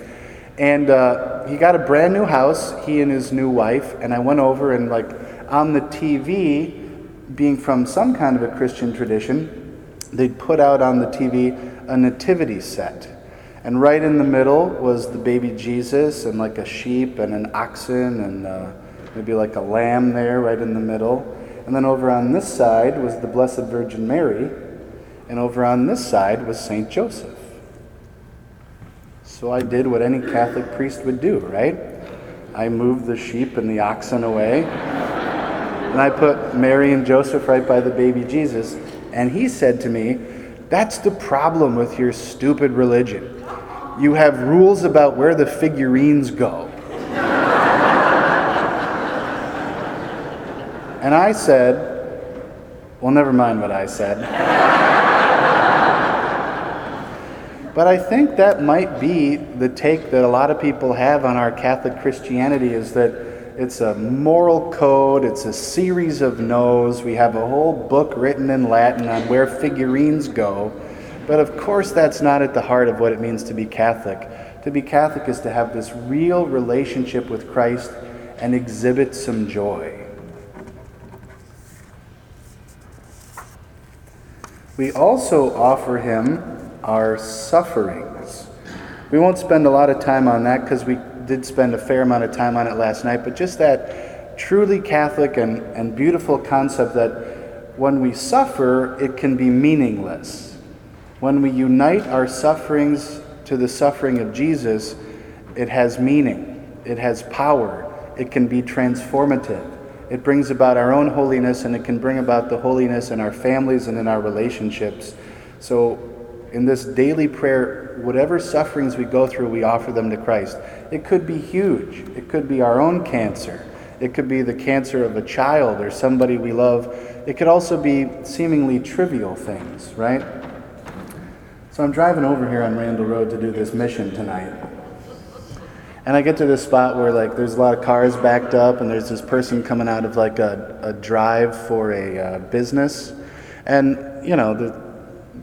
And uh, he got a brand new house, he and his new wife, and I went over and, like, on the TV, being from some kind of a Christian tradition, they'd put out on the TV a nativity set. And right in the middle was the baby Jesus and like a sheep and an oxen and uh, maybe like a lamb there right in the middle. And then over on this side was the Blessed Virgin Mary. And over on this side was St. Joseph. So I did what any Catholic priest would do, right? I moved the sheep and the oxen away. and I put Mary and Joseph right by the baby Jesus. And he said to me, That's the problem with your stupid religion. You have rules about where the figurines go. and I said, Well, never mind what I said. But I think that might be the take that a lot of people have on our Catholic Christianity is that it's a moral code, it's a series of no's. We have a whole book written in Latin on where figurines go. But of course, that's not at the heart of what it means to be Catholic. To be Catholic is to have this real relationship with Christ and exhibit some joy. We also offer him our sufferings. We won't spend a lot of time on that because we did spend a fair amount of time on it last night, but just that truly Catholic and, and beautiful concept that when we suffer, it can be meaningless. When we unite our sufferings to the suffering of Jesus, it has meaning, it has power, it can be transformative. It brings about our own holiness and it can bring about the holiness in our families and in our relationships. So, in this daily prayer, whatever sufferings we go through, we offer them to Christ. It could be huge, it could be our own cancer, it could be the cancer of a child or somebody we love. It could also be seemingly trivial things, right? So, I'm driving over here on Randall Road to do this mission tonight. And I get to this spot where like there's a lot of cars backed up, and there's this person coming out of like a, a drive for a uh, business, and you know the,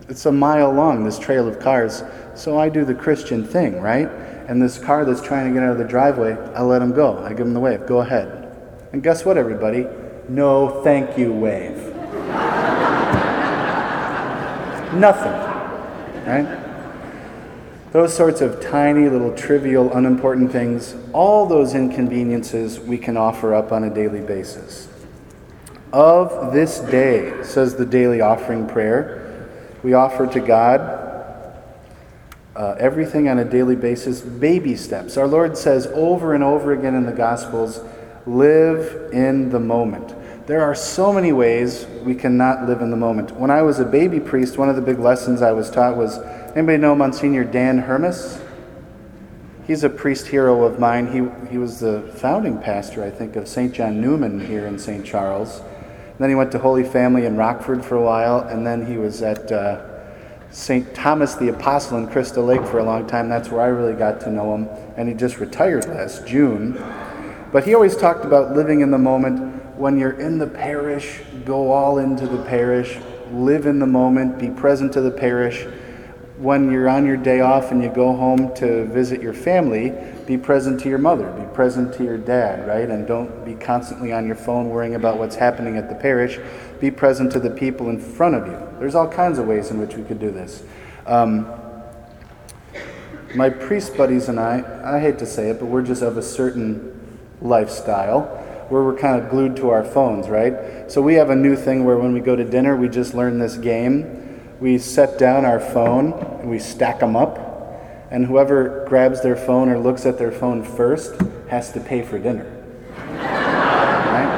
it's a mile long this trail of cars. So I do the Christian thing, right? And this car that's trying to get out of the driveway, I let him go. I give him the wave. Go ahead. And guess what, everybody? No, thank you, wave. Nothing, right? Those sorts of tiny, little, trivial, unimportant things, all those inconveniences we can offer up on a daily basis. Of this day, says the daily offering prayer, we offer to God uh, everything on a daily basis, baby steps. Our Lord says over and over again in the Gospels, live in the moment. There are so many ways we cannot live in the moment. When I was a baby priest, one of the big lessons I was taught was Anybody know Monsignor Dan Hermas? He's a priest hero of mine. He, he was the founding pastor, I think, of St. John Neumann here in St. Charles. Then he went to Holy Family in Rockford for a while, and then he was at uh, St. Thomas the Apostle in Crystal Lake for a long time. That's where I really got to know him. And he just retired last June. But he always talked about living in the moment. When you're in the parish, go all into the parish, live in the moment, be present to the parish when you're on your day off and you go home to visit your family, be present to your mother, be present to your dad, right? And don't be constantly on your phone worrying about what's happening at the parish. Be present to the people in front of you. There's all kinds of ways in which we could do this. Um, my priest buddies and I, I hate to say it, but we're just of a certain lifestyle where we're kind of glued to our phones, right? So we have a new thing where when we go to dinner, we just learn this game we set down our phone and we stack them up, and whoever grabs their phone or looks at their phone first has to pay for dinner. right?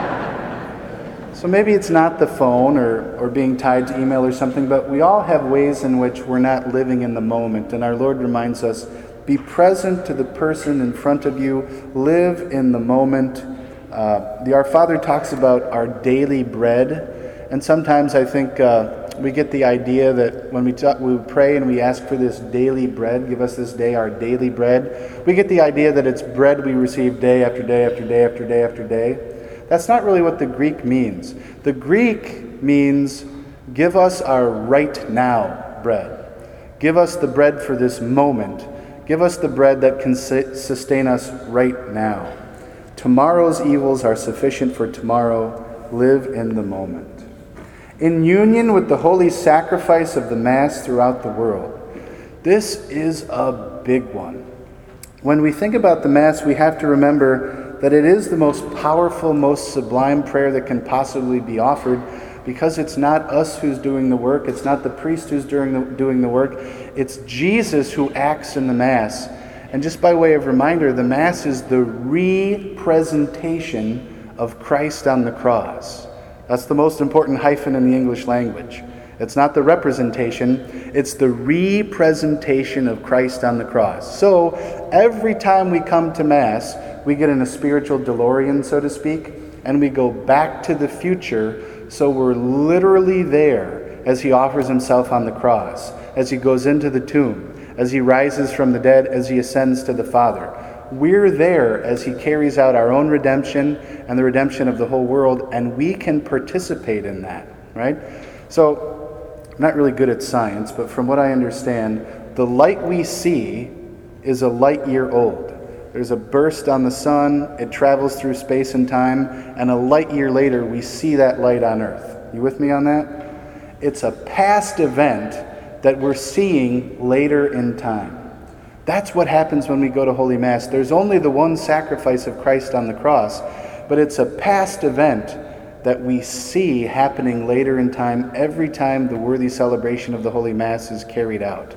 So maybe it's not the phone or, or being tied to email or something, but we all have ways in which we're not living in the moment, and our Lord reminds us be present to the person in front of you, live in the moment. Uh, the Our Father talks about our daily bread, and sometimes I think. Uh, we get the idea that when we, talk, we pray and we ask for this daily bread, give us this day our daily bread, we get the idea that it's bread we receive day after day after day after day after day. That's not really what the Greek means. The Greek means give us our right now bread. Give us the bread for this moment. Give us the bread that can sustain us right now. Tomorrow's evils are sufficient for tomorrow. Live in the moment in union with the holy sacrifice of the Mass throughout the world. This is a big one. When we think about the Mass, we have to remember that it is the most powerful, most sublime prayer that can possibly be offered because it's not us who's doing the work, it's not the priest who's doing the, doing the work, it's Jesus who acts in the Mass. And just by way of reminder, the Mass is the representation of Christ on the cross. That's the most important hyphen in the English language. It's not the representation, it's the representation of Christ on the cross. So every time we come to Mass, we get in a spiritual DeLorean, so to speak, and we go back to the future. So we're literally there as He offers Himself on the cross, as He goes into the tomb, as He rises from the dead, as He ascends to the Father. We're there as He carries out our own redemption and the redemption of the whole world, and we can participate in that, right? So, I'm not really good at science, but from what I understand, the light we see is a light year old. There's a burst on the sun, it travels through space and time, and a light year later, we see that light on Earth. You with me on that? It's a past event that we're seeing later in time. That's what happens when we go to Holy Mass. There's only the one sacrifice of Christ on the cross, but it's a past event that we see happening later in time every time the worthy celebration of the Holy Mass is carried out.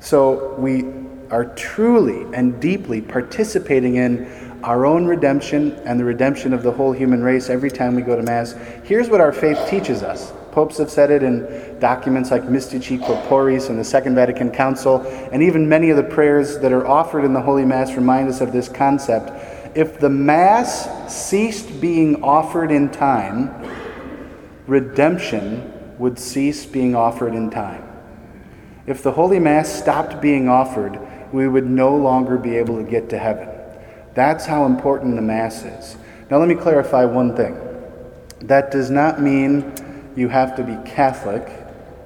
So we are truly and deeply participating in our own redemption and the redemption of the whole human race every time we go to Mass. Here's what our faith teaches us. Popes have said it in documents like Mystici Corporis and the Second Vatican Council, and even many of the prayers that are offered in the Holy Mass remind us of this concept. If the Mass ceased being offered in time, redemption would cease being offered in time. If the Holy Mass stopped being offered, we would no longer be able to get to heaven. That's how important the Mass is. Now, let me clarify one thing. That does not mean you have to be Catholic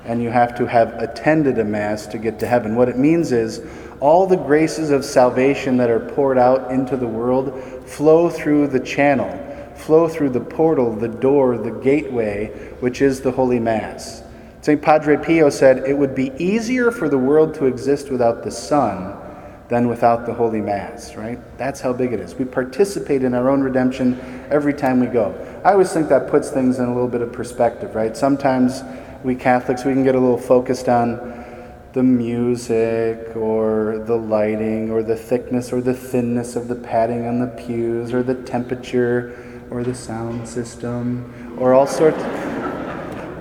and you have to have attended a Mass to get to heaven. What it means is all the graces of salvation that are poured out into the world flow through the channel, flow through the portal, the door, the gateway, which is the Holy Mass. St. Padre Pio said it would be easier for the world to exist without the sun than without the Holy Mass, right? That's how big it is. We participate in our own redemption every time we go. I always think that puts things in a little bit of perspective, right? Sometimes we Catholics, we can get a little focused on the music or the lighting or the thickness or the thinness of the padding on the pews or the temperature or the sound system or all sorts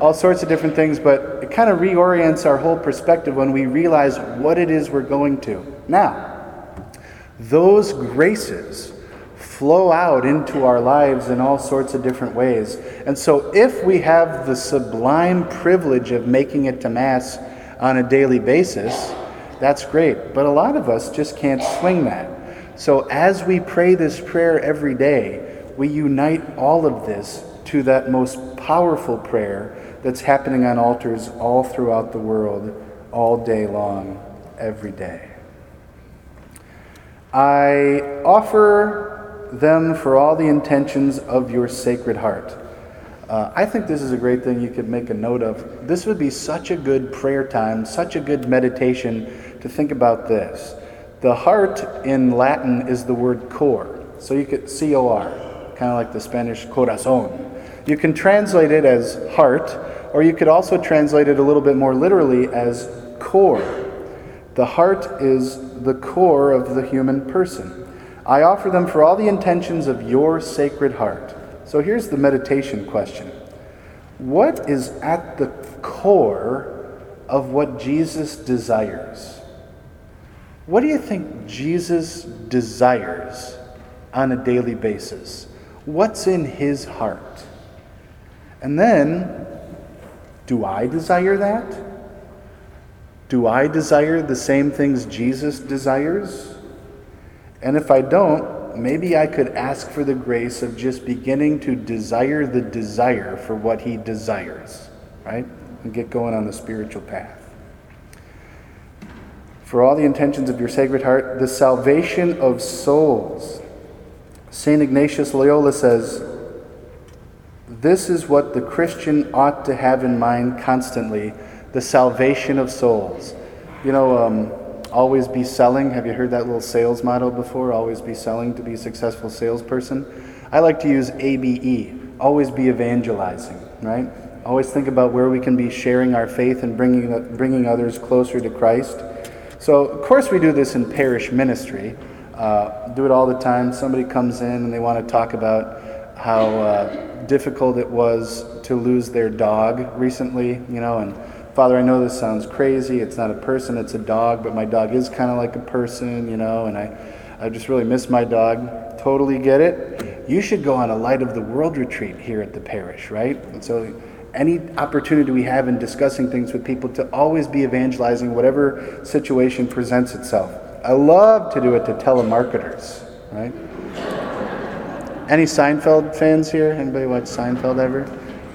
all sorts of different things, but it kind of reorients our whole perspective when we realize what it is we're going to. Now, those graces flow out into our lives in all sorts of different ways. And so, if we have the sublime privilege of making it to Mass on a daily basis, that's great. But a lot of us just can't swing that. So, as we pray this prayer every day, we unite all of this to that most powerful prayer that's happening on altars all throughout the world, all day long, every day. I offer them for all the intentions of your sacred heart. Uh, I think this is a great thing you could make a note of. This would be such a good prayer time, such a good meditation to think about this. The heart in Latin is the word cor, so you could C O R, kind of like the Spanish corazón. You can translate it as heart, or you could also translate it a little bit more literally as core. The heart is the core of the human person. I offer them for all the intentions of your sacred heart. So here's the meditation question What is at the core of what Jesus desires? What do you think Jesus desires on a daily basis? What's in his heart? And then do I desire that? Do I desire the same things Jesus desires? And if I don't, maybe I could ask for the grace of just beginning to desire the desire for what he desires, right? And get going on the spiritual path. For all the intentions of your sacred heart, the salvation of souls. St. Ignatius Loyola says, this is what the Christian ought to have in mind constantly the salvation of souls. You know, um, always be selling. Have you heard that little sales motto before? Always be selling to be a successful salesperson. I like to use ABE, always be evangelizing, right? Always think about where we can be sharing our faith and bringing, bringing others closer to Christ. So, of course, we do this in parish ministry. Uh, do it all the time. Somebody comes in and they want to talk about how uh, difficult it was to lose their dog recently, you know, and Father, I know this sounds crazy. It's not a person, it's a dog, but my dog is kind of like a person, you know, and I, I just really miss my dog. Totally get it. You should go on a Light of the World retreat here at the parish, right? And so, any opportunity we have in discussing things with people to always be evangelizing whatever situation presents itself. I love to do it to telemarketers, right? Any Seinfeld fans here? Anybody watch Seinfeld ever?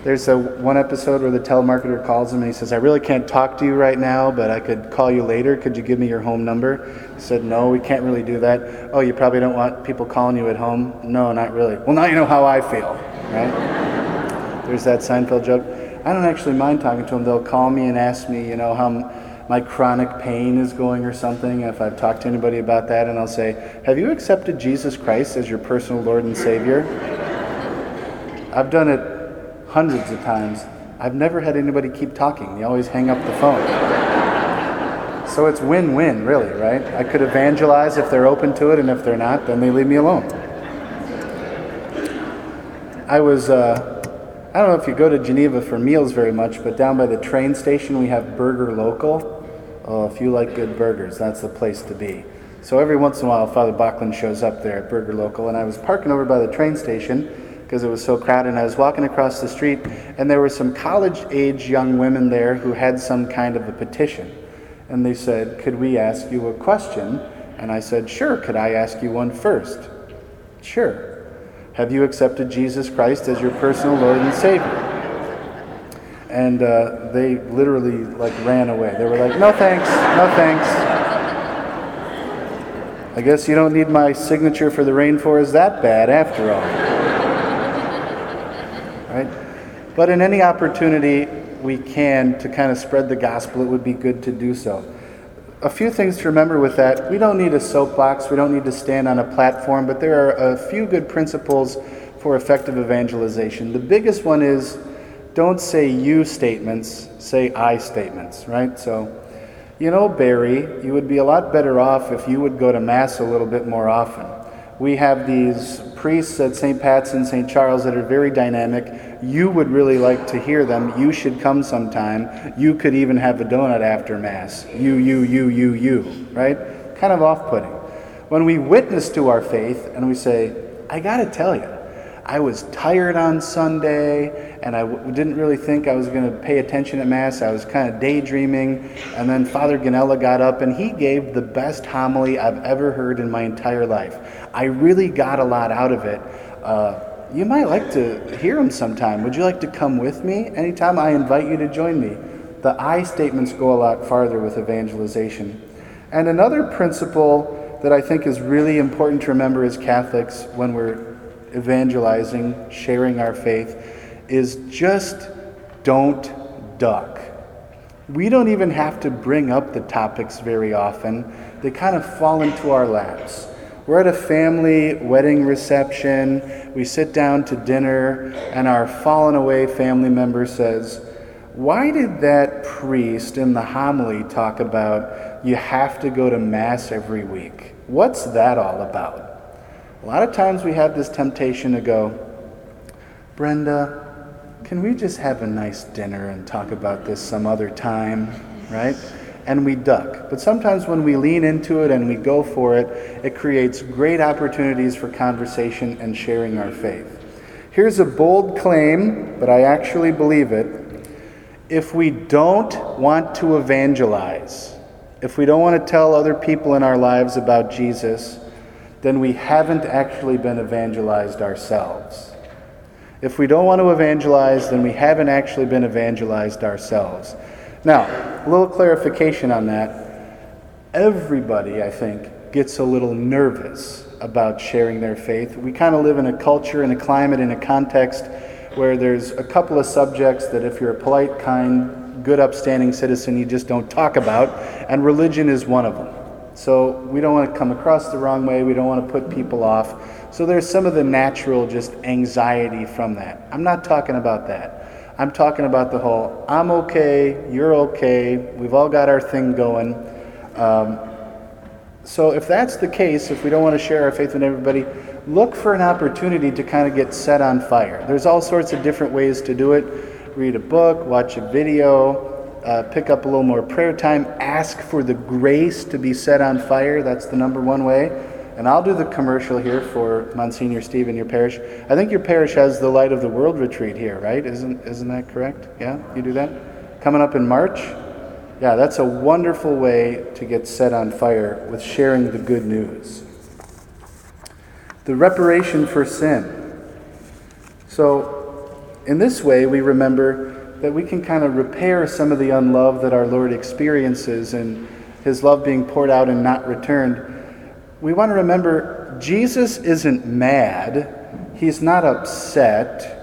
There's a one episode where the telemarketer calls him and he says, "I really can't talk to you right now, but I could call you later. Could you give me your home number?" He said, "No, we can't really do that." "Oh, you probably don't want people calling you at home?" "No, not really." "Well, now you know how I feel." Right? There's that Seinfeld joke. I don't actually mind talking to them. They'll call me and ask me, you know, how my chronic pain is going or something. If I've talked to anybody about that, and I'll say, "Have you accepted Jesus Christ as your personal Lord and Savior?" I've done it hundreds of times. I've never had anybody keep talking. They always hang up the phone. so it's win win, really, right? I could evangelize if they're open to it, and if they're not, then they leave me alone. I was, uh, I don't know if you go to Geneva for meals very much, but down by the train station we have Burger Local. Oh, if you like good burgers, that's the place to be. So every once in a while, Father Bachland shows up there at Burger Local, and I was parking over by the train station because it was so crowded. And I was walking across the street, and there were some college age young women there who had some kind of a petition. And they said, Could we ask you a question? And I said, Sure. Could I ask you one first? Sure. Have you accepted Jesus Christ as your personal Lord and Savior? And uh, they literally like ran away. They were like, No thanks, no thanks. I guess you don't need my signature for the rainforest that bad after all right? But in any opportunity we can to kind of spread the gospel, it would be good to do so. A few things to remember with that. We don't need a soapbox, we don't need to stand on a platform, but there are a few good principles for effective evangelization. The biggest one is don't say you statements, say I statements, right? So, you know, Barry, you would be a lot better off if you would go to Mass a little bit more often. We have these priests at St. Pat's and St. Charles that are very dynamic. You would really like to hear them. You should come sometime. You could even have a donut after Mass. You, you, you, you, you, right? Kind of off putting. When we witness to our faith and we say, I got to tell you, I was tired on Sunday and I w- didn't really think I was going to pay attention at Mass. I was kind of daydreaming. And then Father Ganella got up and he gave the best homily I've ever heard in my entire life. I really got a lot out of it. Uh, you might like to hear him sometime. Would you like to come with me? Anytime I invite you to join me. The I statements go a lot farther with evangelization. And another principle that I think is really important to remember as Catholics when we're evangelizing, sharing our faith, is just don't duck. We don't even have to bring up the topics very often, they kind of fall into our laps. We're at a family wedding reception, we sit down to dinner, and our fallen away family member says, Why did that priest in the homily talk about you have to go to Mass every week? What's that all about? A lot of times we have this temptation to go, Brenda, can we just have a nice dinner and talk about this some other time, right? And we duck. But sometimes when we lean into it and we go for it, it creates great opportunities for conversation and sharing our faith. Here's a bold claim, but I actually believe it. If we don't want to evangelize, if we don't want to tell other people in our lives about Jesus, then we haven't actually been evangelized ourselves. If we don't want to evangelize, then we haven't actually been evangelized ourselves. Now, a little clarification on that. Everybody, I think, gets a little nervous about sharing their faith. We kind of live in a culture, in a climate, in a context where there's a couple of subjects that if you're a polite, kind, good, upstanding citizen, you just don't talk about, and religion is one of them. So we don't want to come across the wrong way. We don't want to put people off. So there's some of the natural just anxiety from that. I'm not talking about that. I'm talking about the whole I'm okay, you're okay, we've all got our thing going. Um, so if that's the case, if we don't want to share our faith with everybody, look for an opportunity to kind of get set on fire. There's all sorts of different ways to do it. Read a book, watch a video, uh, pick up a little more prayer time, ask for the grace to be set on fire. That's the number one way. And I'll do the commercial here for Monsignor Steve in your parish. I think your parish has the Light of the World retreat here, right? Isn't, isn't that correct? Yeah, you do that? Coming up in March? Yeah, that's a wonderful way to get set on fire with sharing the good news. The reparation for sin. So, in this way, we remember that we can kind of repair some of the unlove that our Lord experiences and his love being poured out and not returned. We want to remember Jesus isn't mad, he's not upset.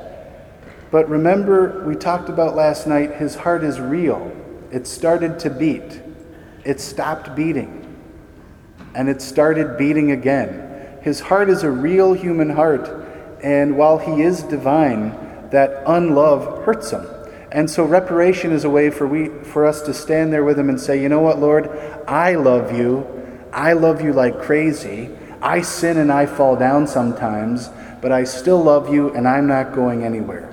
But remember, we talked about last night, his heart is real. It started to beat, it stopped beating, and it started beating again. His heart is a real human heart, and while he is divine, that unlove hurts him. And so reparation is a way for we for us to stand there with him and say, "You know what, Lord? I love you. I love you like crazy. I sin and I fall down sometimes, but I still love you and I'm not going anywhere."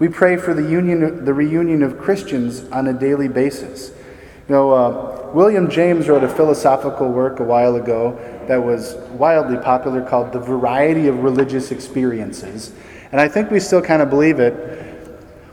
We pray for the union the reunion of Christians on a daily basis. You know, uh, William James wrote a philosophical work a while ago that was wildly popular called The Variety of Religious Experiences. And I think we still kind of believe it.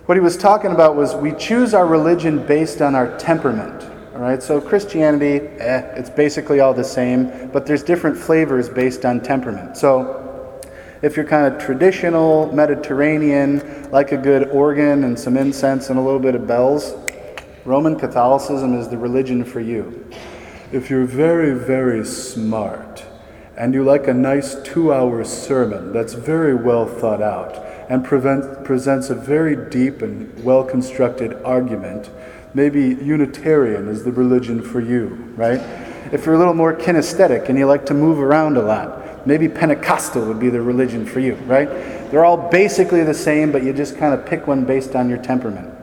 What he was talking about was we choose our religion based on our temperament. All right, so Christianity, eh, it's basically all the same, but there's different flavors based on temperament. So if you're kind of traditional, Mediterranean, like a good organ and some incense and a little bit of bells, Roman Catholicism is the religion for you. If you're very, very smart, and you like a nice two hour sermon that's very well thought out and prevent, presents a very deep and well constructed argument, maybe Unitarian is the religion for you, right? If you're a little more kinesthetic and you like to move around a lot, maybe Pentecostal would be the religion for you, right? They're all basically the same, but you just kind of pick one based on your temperament.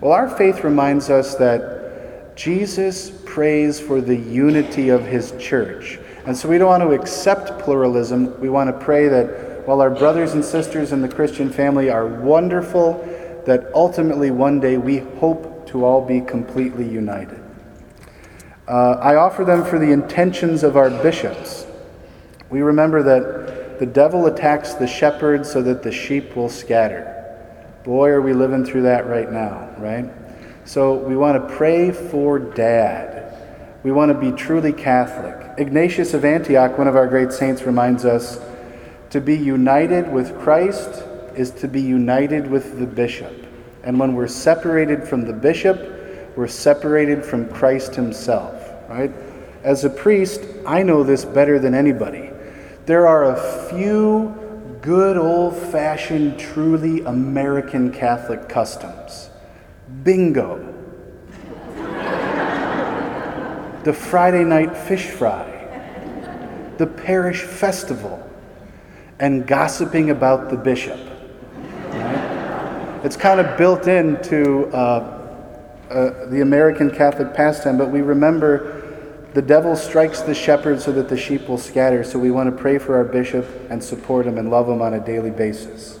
Well, our faith reminds us that Jesus prays for the unity of his church and so we don't want to accept pluralism. We want to pray that while our brothers and sisters in the Christian family are wonderful, that ultimately one day we hope to all be completely united. Uh, I offer them for the intentions of our bishops. We remember that the devil attacks the shepherd so that the sheep will scatter. Boy, are we living through that right now, right? So we want to pray for dad. We want to be truly Catholic. Ignatius of Antioch, one of our great saints, reminds us to be united with Christ is to be united with the bishop. And when we're separated from the bishop, we're separated from Christ himself, right? As a priest, I know this better than anybody. There are a few good old fashioned, truly American Catholic customs. Bingo the Friday night fish fry, the parish festival, and gossiping about the bishop. Right? It's kind of built into uh, uh, the American Catholic pastime, but we remember the devil strikes the shepherd so that the sheep will scatter. So we want to pray for our bishop and support him and love him on a daily basis.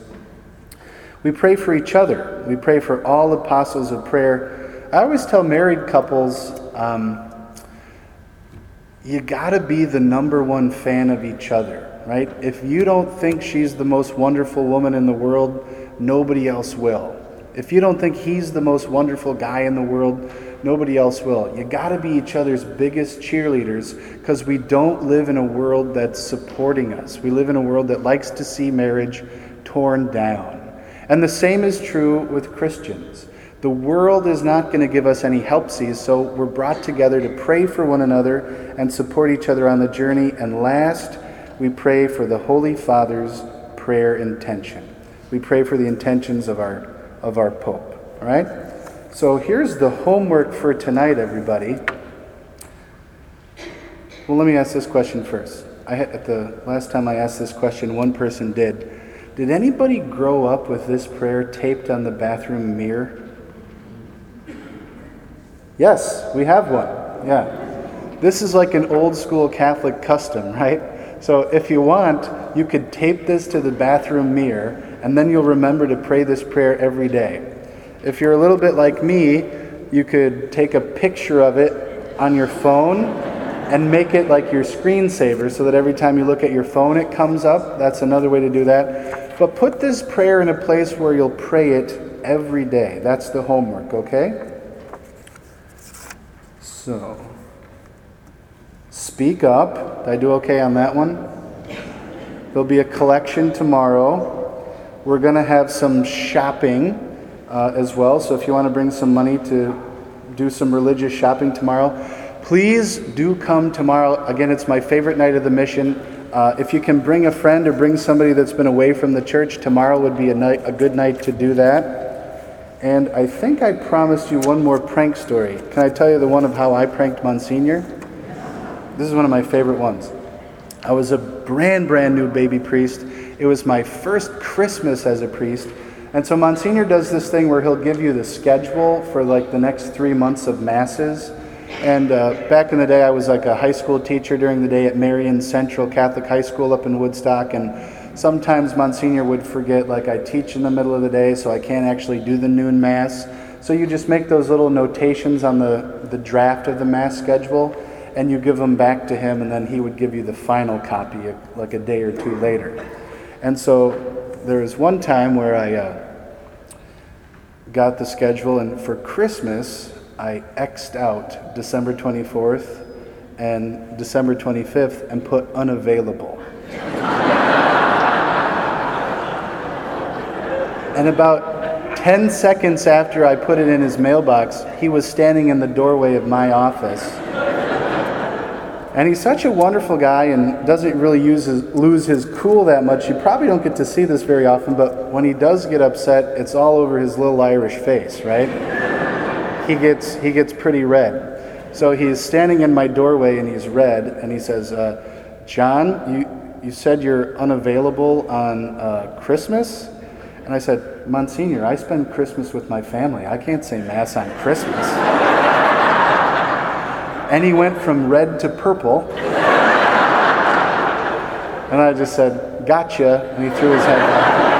We pray for each other. We pray for all apostles of prayer. I always tell married couples, um, you got to be the number one fan of each other, right? If you don't think she's the most wonderful woman in the world, nobody else will. If you don't think he's the most wonderful guy in the world, nobody else will. You got to be each other's biggest cheerleaders because we don't live in a world that's supporting us. We live in a world that likes to see marriage torn down. And the same is true with Christians. The world is not going to give us any helpsies, so we're brought together to pray for one another and support each other on the journey. And last, we pray for the Holy Father's prayer intention. We pray for the intentions of our of our Pope. All right? So here's the homework for tonight, everybody. Well, let me ask this question first. I had, at the last time I asked this question, one person did. Did anybody grow up with this prayer taped on the bathroom mirror? Yes, we have one. Yeah. This is like an old school Catholic custom, right? So if you want, you could tape this to the bathroom mirror, and then you'll remember to pray this prayer every day. If you're a little bit like me, you could take a picture of it on your phone and make it like your screensaver so that every time you look at your phone it comes up. That's another way to do that. But put this prayer in a place where you'll pray it every day. That's the homework, okay? So, speak up. Did I do okay on that one? There'll be a collection tomorrow. We're going to have some shopping uh, as well. So if you want to bring some money to do some religious shopping tomorrow, please do come tomorrow. Again, it's my favorite night of the mission. Uh, if you can bring a friend or bring somebody that's been away from the church, tomorrow would be a, night, a good night to do that. And I think I promised you one more prank story. Can I tell you the one of how I pranked Monsignor? This is one of my favorite ones. I was a brand, brand new baby priest. It was my first Christmas as a priest. And so Monsignor does this thing where he'll give you the schedule for like the next three months of masses. And uh, back in the day, I was like a high school teacher during the day at Marian Central Catholic High School up in Woodstock. And sometimes Monsignor would forget, like, I teach in the middle of the day, so I can't actually do the noon Mass. So you just make those little notations on the, the draft of the Mass schedule, and you give them back to him, and then he would give you the final copy like a day or two later. And so there was one time where I uh, got the schedule, and for Christmas, I X'd out December 24th and December 25th and put unavailable. and about 10 seconds after I put it in his mailbox, he was standing in the doorway of my office. And he's such a wonderful guy and doesn't really his, lose his cool that much. You probably don't get to see this very often, but when he does get upset, it's all over his little Irish face, right? he gets he gets pretty red. So he's standing in my doorway and he's red, and he says, uh, "John, you you said you're unavailable on uh, Christmas." And I said, Monsignor, I spend Christmas with my family. I can't say Mass on Christmas. And he went from red to purple. and I just said, Gotcha. And he threw his head back.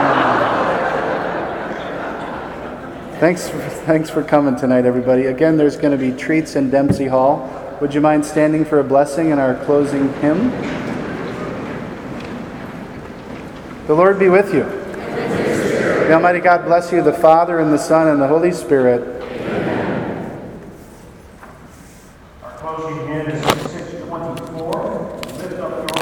Thanks, thanks for coming tonight, everybody. Again, there's going to be treats in Dempsey Hall. Would you mind standing for a blessing in our closing hymn? The Lord be with you. The Almighty God bless you, the Father, and the Son, and the Holy Spirit.